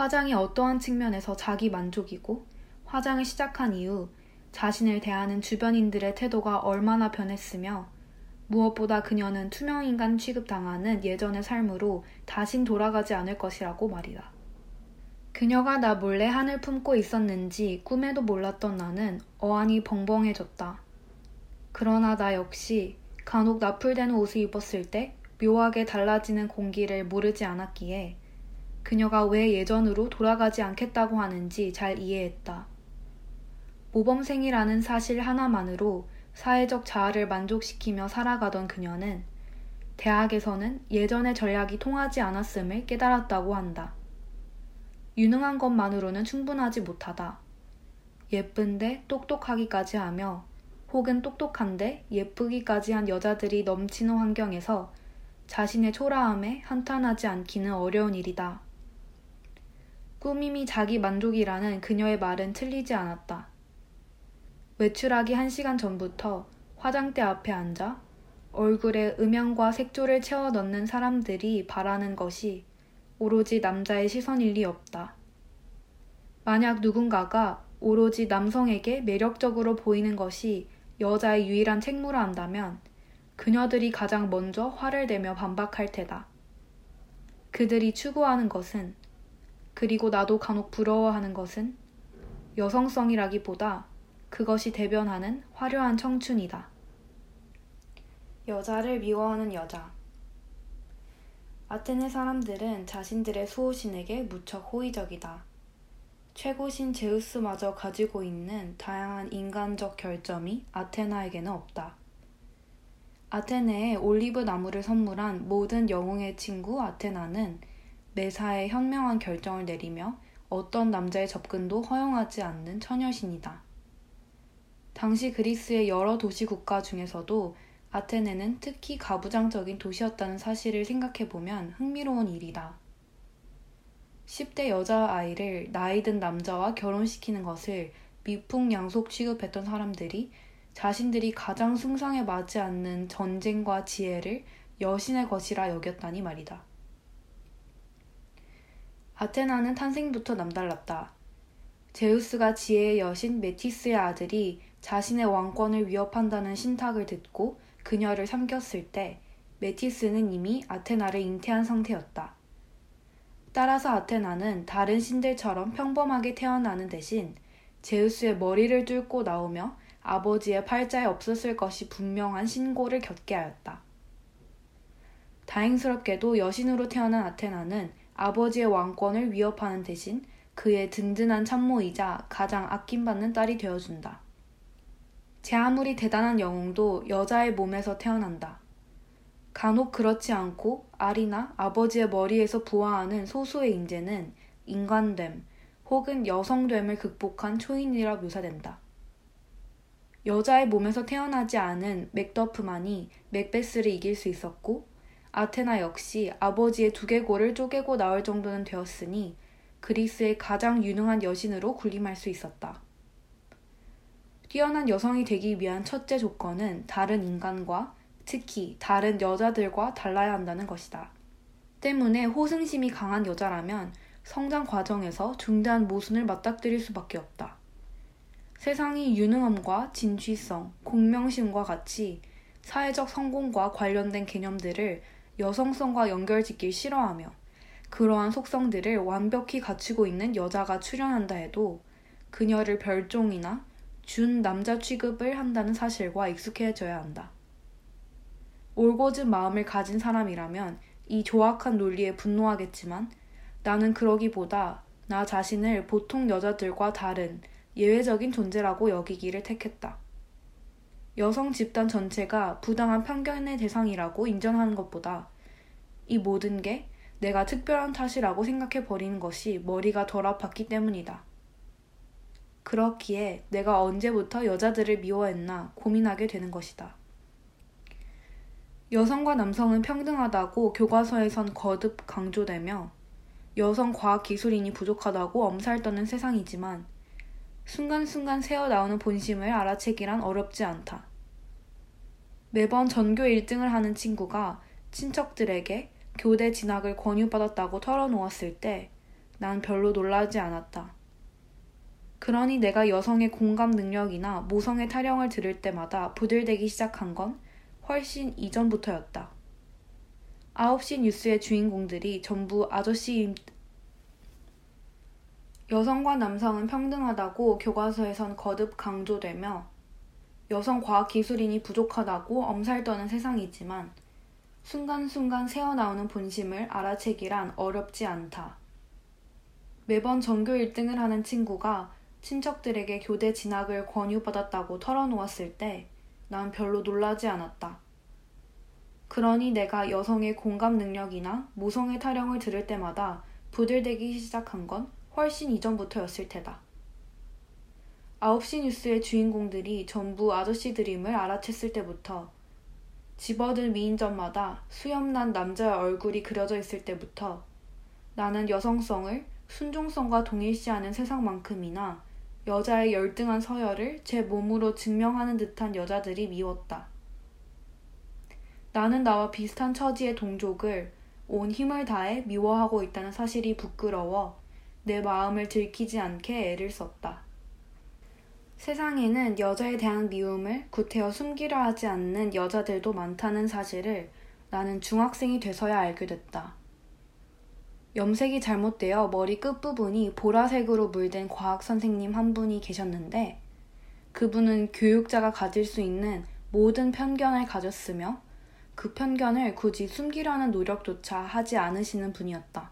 화장이 어떠한 측면에서 자기 만족이고 화장을 시작한 이후 자신을 대하는 주변인들의 태도가 얼마나 변했으며 무엇보다 그녀는 투명인간 취급당하는 예전의 삶으로 다신 돌아가지 않을 것이라고 말이다. 그녀가 나 몰래 한을 품고 있었는지 꿈에도 몰랐던 나는 어안이 벙벙해졌다. 그러나 나 역시 간혹 나풀대는 옷을 입었을 때 묘하게 달라지는 공기를 모르지 않았기에 그녀가 왜 예전으로 돌아가지 않겠다고 하는지 잘 이해했다. 모범생이라는 사실 하나만으로 사회적 자아를 만족시키며 살아가던 그녀는 대학에서는 예전의 전략이 통하지 않았음을 깨달았다고 한다. 유능한 것만으로는 충분하지 못하다. 예쁜데 똑똑하기까지 하며 혹은 똑똑한데 예쁘기까지 한 여자들이 넘치는 환경에서 자신의 초라함에 한탄하지 않기는 어려운 일이다. 꾸밈이 자기 만족이라는 그녀의 말은 틀리지 않았다. 외출하기 한 시간 전부터 화장대 앞에 앉아 얼굴에 음영과 색조를 채워 넣는 사람들이 바라는 것이 오로지 남자의 시선일 리 없다. 만약 누군가가 오로지 남성에게 매력적으로 보이는 것이 여자의 유일한 책무라 한다면 그녀들이 가장 먼저 화를 내며 반박할 테다. 그들이 추구하는 것은 그리고 나도 간혹 부러워하는 것은 여성성이라기보다 그것이 대변하는 화려한 청춘이다. 여자를 미워하는 여자. 아테네 사람들은 자신들의 수호신에게 무척 호의적이다. 최고신 제우스마저 가지고 있는 다양한 인간적 결점이 아테나에게는 없다. 아테네에 올리브 나무를 선물한 모든 영웅의 친구 아테나는 매사에 현명한 결정을 내리며 어떤 남자의 접근도 허용하지 않는 처녀신이다. 당시 그리스의 여러 도시 국가 중에서도 아테네는 특히 가부장적인 도시였다는 사실을 생각해보면 흥미로운 일이다. 10대 여자아이를 나이든 남자와 결혼시키는 것을 미풍양속 취급했던 사람들이 자신들이 가장 숭상에 맞지 않는 전쟁과 지혜를 여신의 것이라 여겼다니 말이다. 아테나는 탄생부터 남달랐다. 제우스가 지혜의 여신 메티스의 아들이 자신의 왕권을 위협한다는 신탁을 듣고 그녀를 삼켰을 때 메티스는 이미 아테나를 잉태한 상태였다. 따라서 아테나는 다른 신들처럼 평범하게 태어나는 대신 제우스의 머리를 뚫고 나오며 아버지의 팔자에 없었을 것이 분명한 신고를 겪게 하였다. 다행스럽게도 여신으로 태어난 아테나는 아버지의 왕권을 위협하는 대신 그의 든든한 참모이자 가장 아낌받는 딸이 되어준다. 제 아무리 대단한 영웅도 여자의 몸에서 태어난다. 간혹 그렇지 않고 아리나 아버지의 머리에서 부화하는 소수의 인재는 인간됨 혹은 여성됨을 극복한 초인이라 묘사된다. 여자의 몸에서 태어나지 않은 맥더프만이 맥베스를 이길 수 있었고 아테나 역시 아버지의 두개골을 쪼개고 나올 정도는 되었으니 그리스의 가장 유능한 여신으로 군림할 수 있었다. 뛰어난 여성이 되기 위한 첫째 조건은 다른 인간과 특히 다른 여자들과 달라야 한다는 것이다. 때문에 호승심이 강한 여자라면 성장 과정에서 중대한 모순을 맞닥뜨릴 수밖에 없다. 세상이 유능함과 진취성, 공명심과 같이 사회적 성공과 관련된 개념들을 여성성과 연결짓기 싫어하며 그러한 속성들을 완벽히 갖추고 있는 여자가 출연한다 해도 그녀를 별종이나 준 남자 취급을 한다는 사실과 익숙해져야 한다. 올곧은 마음을 가진 사람이라면 이 조악한 논리에 분노하겠지만 나는 그러기보다 나 자신을 보통 여자들과 다른 예외적인 존재라고 여기기를 택했다. 여성 집단 전체가 부당한 편견의 대상이라고 인정하는 것보다 이 모든 게 내가 특별한 탓이라고 생각해 버리는 것이 머리가 덜 아팠기 때문이다. 그렇기에 내가 언제부터 여자들을 미워했나 고민하게 되는 것이다. 여성과 남성은 평등하다고 교과서에선 거듭 강조되며 여성 과학 기술인이 부족하다고 엄살 떠는 세상이지만 순간순간 새어나오는 본심을 알아채기란 어렵지 않다. 매번 전교 1등을 하는 친구가 친척들에게 교대 진학을 권유받았다고 털어놓았을 때 난 별로 놀라지 않았다. 그러니 내가 여성의 공감 능력이나 모성의 타령을 들을 때마다 부들대기 시작한 건 훨씬 이전부터였다. 9시 뉴스의 주인공들이 전부 아저씨임 여성과 남성은 평등하다고 교과서에선 거듭 강조되며 여성 과학 기술인이 부족하다고 엄살 떠는 세상이지만 순간순간 새어나오는 본심을 알아채기란 어렵지 않다. 매번 전교 1등을 하는 친구가 친척들에게 교대 진학을 권유받았다고 털어놓았을 때 난 별로 놀라지 않았다. 그러니 내가 여성의 공감 능력이나 모성의 타령을 들을 때마다 부들대기 시작한 건 훨씬 이전부터였을 테다. 9시 뉴스의 주인공들이 전부 아저씨들임을 알아챘을 때부터 집어든 미인전마다 수염난 남자의 얼굴이 그려져 있을 때부터 나는 여성성을 순종성과 동일시하는 세상만큼이나 여자의 열등한 서열을 제 몸으로 증명하는 듯한 여자들이 미웠다. 나는 나와 비슷한 처지의 동족을 온 힘을 다해 미워하고 있다는 사실이 부끄러워 내 마음을 들키지 않게 애를 썼다. 세상에는 여자에 대한 미움을 구태여 숨기려 하지 않는 여자들도 많다는 사실을 나는 중학생이 돼서야 알게 됐다. 염색이 잘못되어 머리 끝부분이 보라색으로 물든 과학 선생님 한 분이 계셨는데 그분은 교육자가 가질 수 있는 모든 편견을 가졌으며 그 편견을 굳이 숨기려는 노력조차 하지 않으시는 분이었다.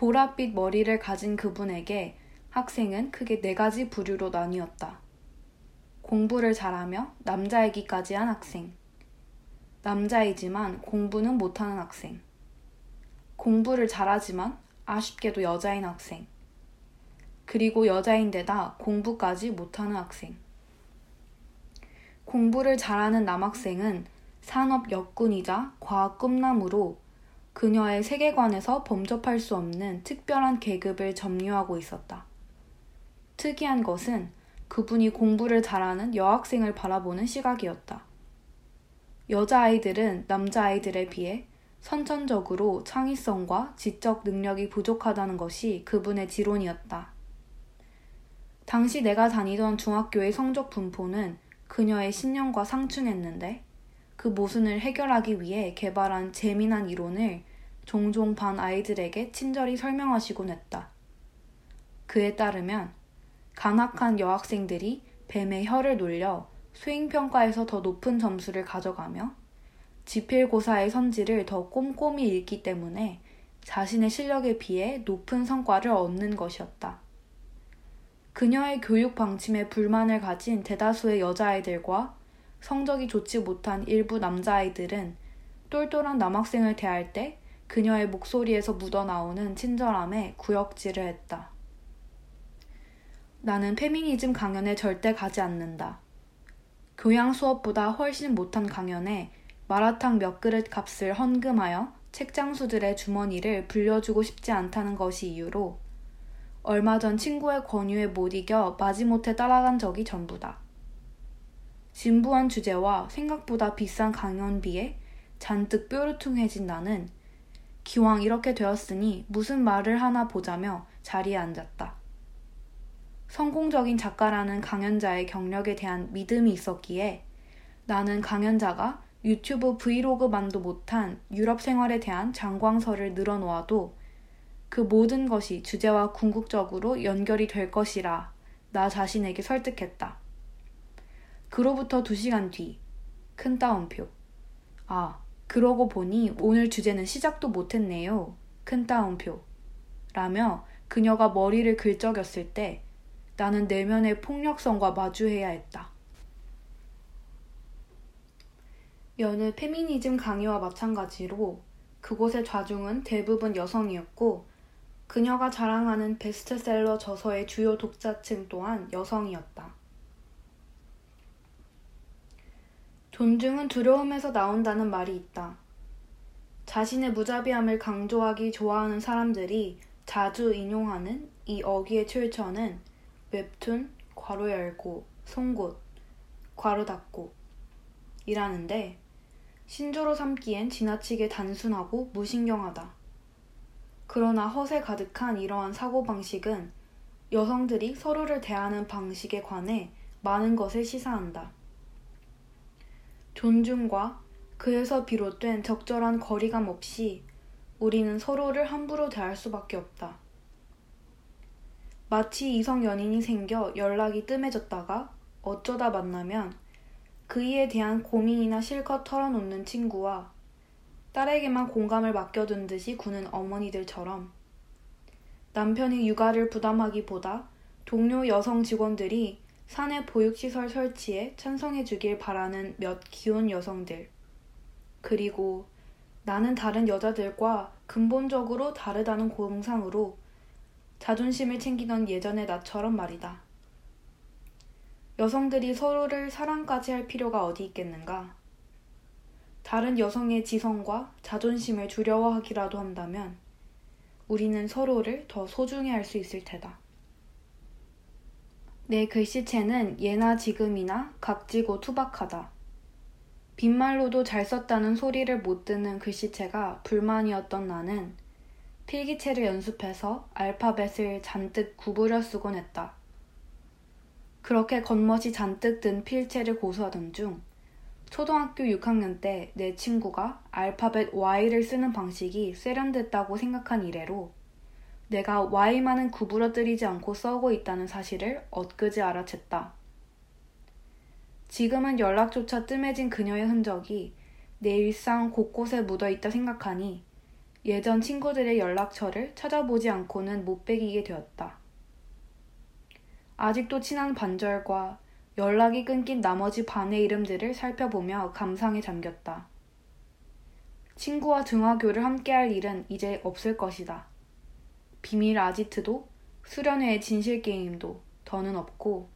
보랏빛 머리를 가진 그분에게 학생은 크게 네 가지 부류로 나뉘었다. 공부를 잘하며 남자이기까지 한 학생. 남자이지만 공부는 못하는 학생. 공부를 잘하지만 아쉽게도 여자인 학생. 그리고 여자인데다 공부까지 못하는 학생. 공부를 잘하는 남학생은 산업 역군이자 과학 꿈나무로 그녀의 세계관에서 범접할 수 없는 특별한 계급을 점유하고 있었다. 특이한 것은 그분이 공부를 잘하는 여학생을 바라보는 시각이었다. 여자아이들은 남자아이들에 비해 선천적으로 창의성과 지적 능력이 부족하다는 것이 그분의 지론이었다. 당시 내가 다니던 중학교의 성적 분포는 그녀의 신념과 상충했는데 그 모순을 해결하기 위해 개발한 재미난 이론을 종종 반 아이들에게 친절히 설명하시곤 했다. 그에 따르면 간악한 여학생들이 뱀의 혀를 놀려 수행평가에서 더 높은 점수를 가져가며 지필고사의 선지를 더 꼼꼼히 읽기 때문에 자신의 실력에 비해 높은 성과를 얻는 것이었다. 그녀의 교육 방침에 불만을 가진 대다수의 여자아이들과 성적이 좋지 못한 일부 남자아이들은 똘똘한 남학생을 대할 때 그녀의 목소리에서 묻어나오는 친절함에 구역질을 했다. 나는 페미니즘 강연에 절대 가지 않는다. 교양 수업보다 훨씬 못한 강연에 마라탕 몇 그릇 값을 헌금하여 책장수들의 주머니를 불려주고 싶지 않다는 것이 이유로 얼마 전 친구의 권유에 못 이겨 마지못해 따라간 적이 전부다. 진부한 주제와 생각보다 비싼 강연비에 잔뜩 뾰루퉁해진 나는 기왕 이렇게 되었으니 무슨 말을 하나 보자며 자리에 앉았다. 성공적인 작가라는 강연자의 경력에 대한 믿음이 있었기에 나는 강연자가 유튜브 브이로그만도 못한 유럽 생활에 대한 장광설을 늘어놓아도 그 모든 것이 주제와 궁극적으로 연결이 될 것이라 나 자신에게 설득했다. 그로부터 두 시간 뒤, 큰 따옴표. 아, 그러고 보니 오늘 주제는 시작도 못했네요. 큰 따옴표. 라며 그녀가 머리를 긁적였을 때 나는 내면의 폭력성과 마주해야 했다. 여느 페미니즘 강의와 마찬가지로 그곳의 좌중은 대부분 여성이었고 그녀가 자랑하는 베스트셀러 저서의 주요 독자층 또한 여성이었다. 존중은 두려움에서 나온다는 말이 있다. 자신의 무자비함을 강조하기 좋아하는 사람들이 자주 인용하는 이 어귀의 출처는 웹툰, 괄호 열고, 송곳, 괄호 닫고 이라는데 신조로 삼기엔 지나치게 단순하고 무신경하다. 그러나 허세 가득한 이러한 사고방식은 여성들이 서로를 대하는 방식에 관해 많은 것을 시사한다. 존중과 그에서 비롯된 적절한 거리감 없이 우리는 서로를 함부로 대할 수밖에 없다. 마치 이성 연인이 생겨 연락이 뜸해졌다가 어쩌다 만나면 그이에 대한 고민이나 실컷 털어놓는 친구와 딸에게만 공감을 맡겨둔 듯이 구는 어머니들처럼 남편이 육아를 부담하기보다 동료 여성 직원들이 사내 보육시설 설치에 찬성해 주길 바라는 몇 기혼 여성들. 그리고 나는 다른 여자들과 근본적으로 다르다는 공상으로 자존심을 챙기던 예전의 나처럼 말이다. 여성들이 서로를 사랑까지 할 필요가 어디 있겠는가? 다른 여성의 지성과 자존심을 두려워하기라도 한다면 우리는 서로를 더 소중히 할 수 있을 테다. 내 글씨체는 예나 지금이나 각지고 투박하다. 빈말로도 잘 썼다는 소리를 못 듣는 글씨체가 불만이었던 나는 필기체를 연습해서 알파벳을 잔뜩 구부려 쓰곤 했다. 그렇게 겉멋이 잔뜩 든 필체를 고수하던 중 초등학교 6학년 때 내 친구가 알파벳 Y를 쓰는 방식이 세련됐다고 생각한 이래로 내가 Y만은 구부러뜨리지 않고 써오고 있다는 사실을 엊그제 알아챘다. 지금은 연락조차 뜸해진 그녀의 흔적이 내 일상 곳곳에 묻어 있다 생각하니 예전 친구들의 연락처를 찾아보지 않고는 못 베기게 되었다. 아직도 친한 반절과 연락이 끊긴 나머지 반의 이름들을 살펴보며 감상에 잠겼다. 친구와 등하교를 함께할 일은 이제 없을 것이다. 비밀 아지트도 수련회의 진실 게임도 더는 없고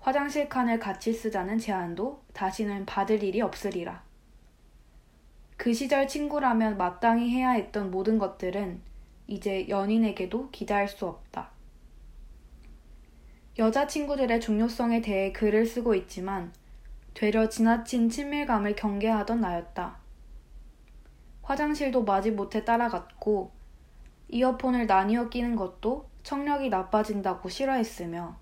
화장실 칸을 같이 쓰자는 제안도 다시는 받을 일이 없으리라. 그 시절 친구라면 마땅히 해야 했던 모든 것들은 이제 연인에게도 기대할 수 없다. 여자친구들의 중요성에 대해 글을 쓰고 있지만 되려 지나친 친밀감을 경계하던 나였다. 화장실도 마지 못해 따라갔고 이어폰을 나뉘어 끼는 것도 청력이 나빠진다고 싫어했으며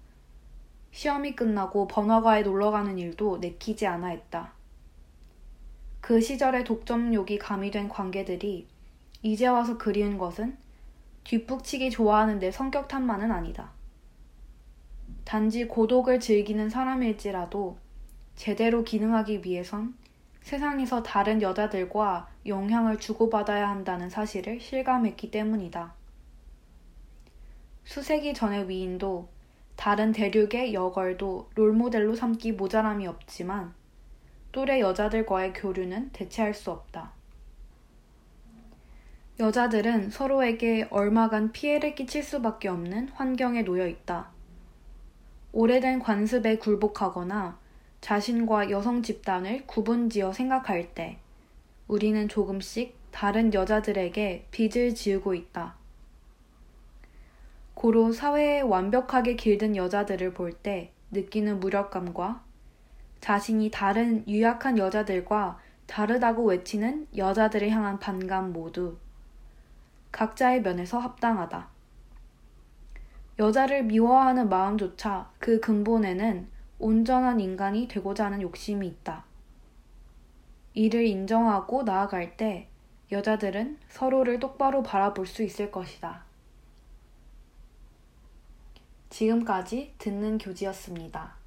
시험이 끝나고 번화가에 놀러가는 일도 내키지 않아 했다. 그 시절의 독점욕이 가미된 관계들이 이제 와서 그리운 것은 뒷북치기 좋아하는 내 성격 탓만은 아니다. 단지 고독을 즐기는 사람일지라도 제대로 기능하기 위해선 세상에서 다른 여자들과 영향을 주고받아야 한다는 사실을 실감했기 때문이다. 수세기 전의 위인도 다른 대륙의 여걸도 롤모델로 삼기 모자람이 없지만 또래 여자들과의 교류는 대체할 수 없다. 여자들은 서로에게 얼마간 피해를 끼칠 수밖에 없는 환경에 놓여 있다. 오래된 관습에 굴복하거나 자신과 여성 집단을 구분지어 생각할 때 우리는 조금씩 다른 여자들에게 빚을 지우고 있다. 고로 사회에 완벽하게 길든 여자들을 볼 때 느끼는 무력감과 자신이 다른 유약한 여자들과 다르다고 외치는 여자들을 향한 반감 모두 각자의 면에서 합당하다. 여자를 미워하는 마음조차 그 근본에는 온전한 인간이 되고자 하는 욕심이 있다. 이를 인정하고 나아갈 때 여자들은 서로를 똑바로 바라볼 수 있을 것이다. 지금까지 듣는 교지였습니다.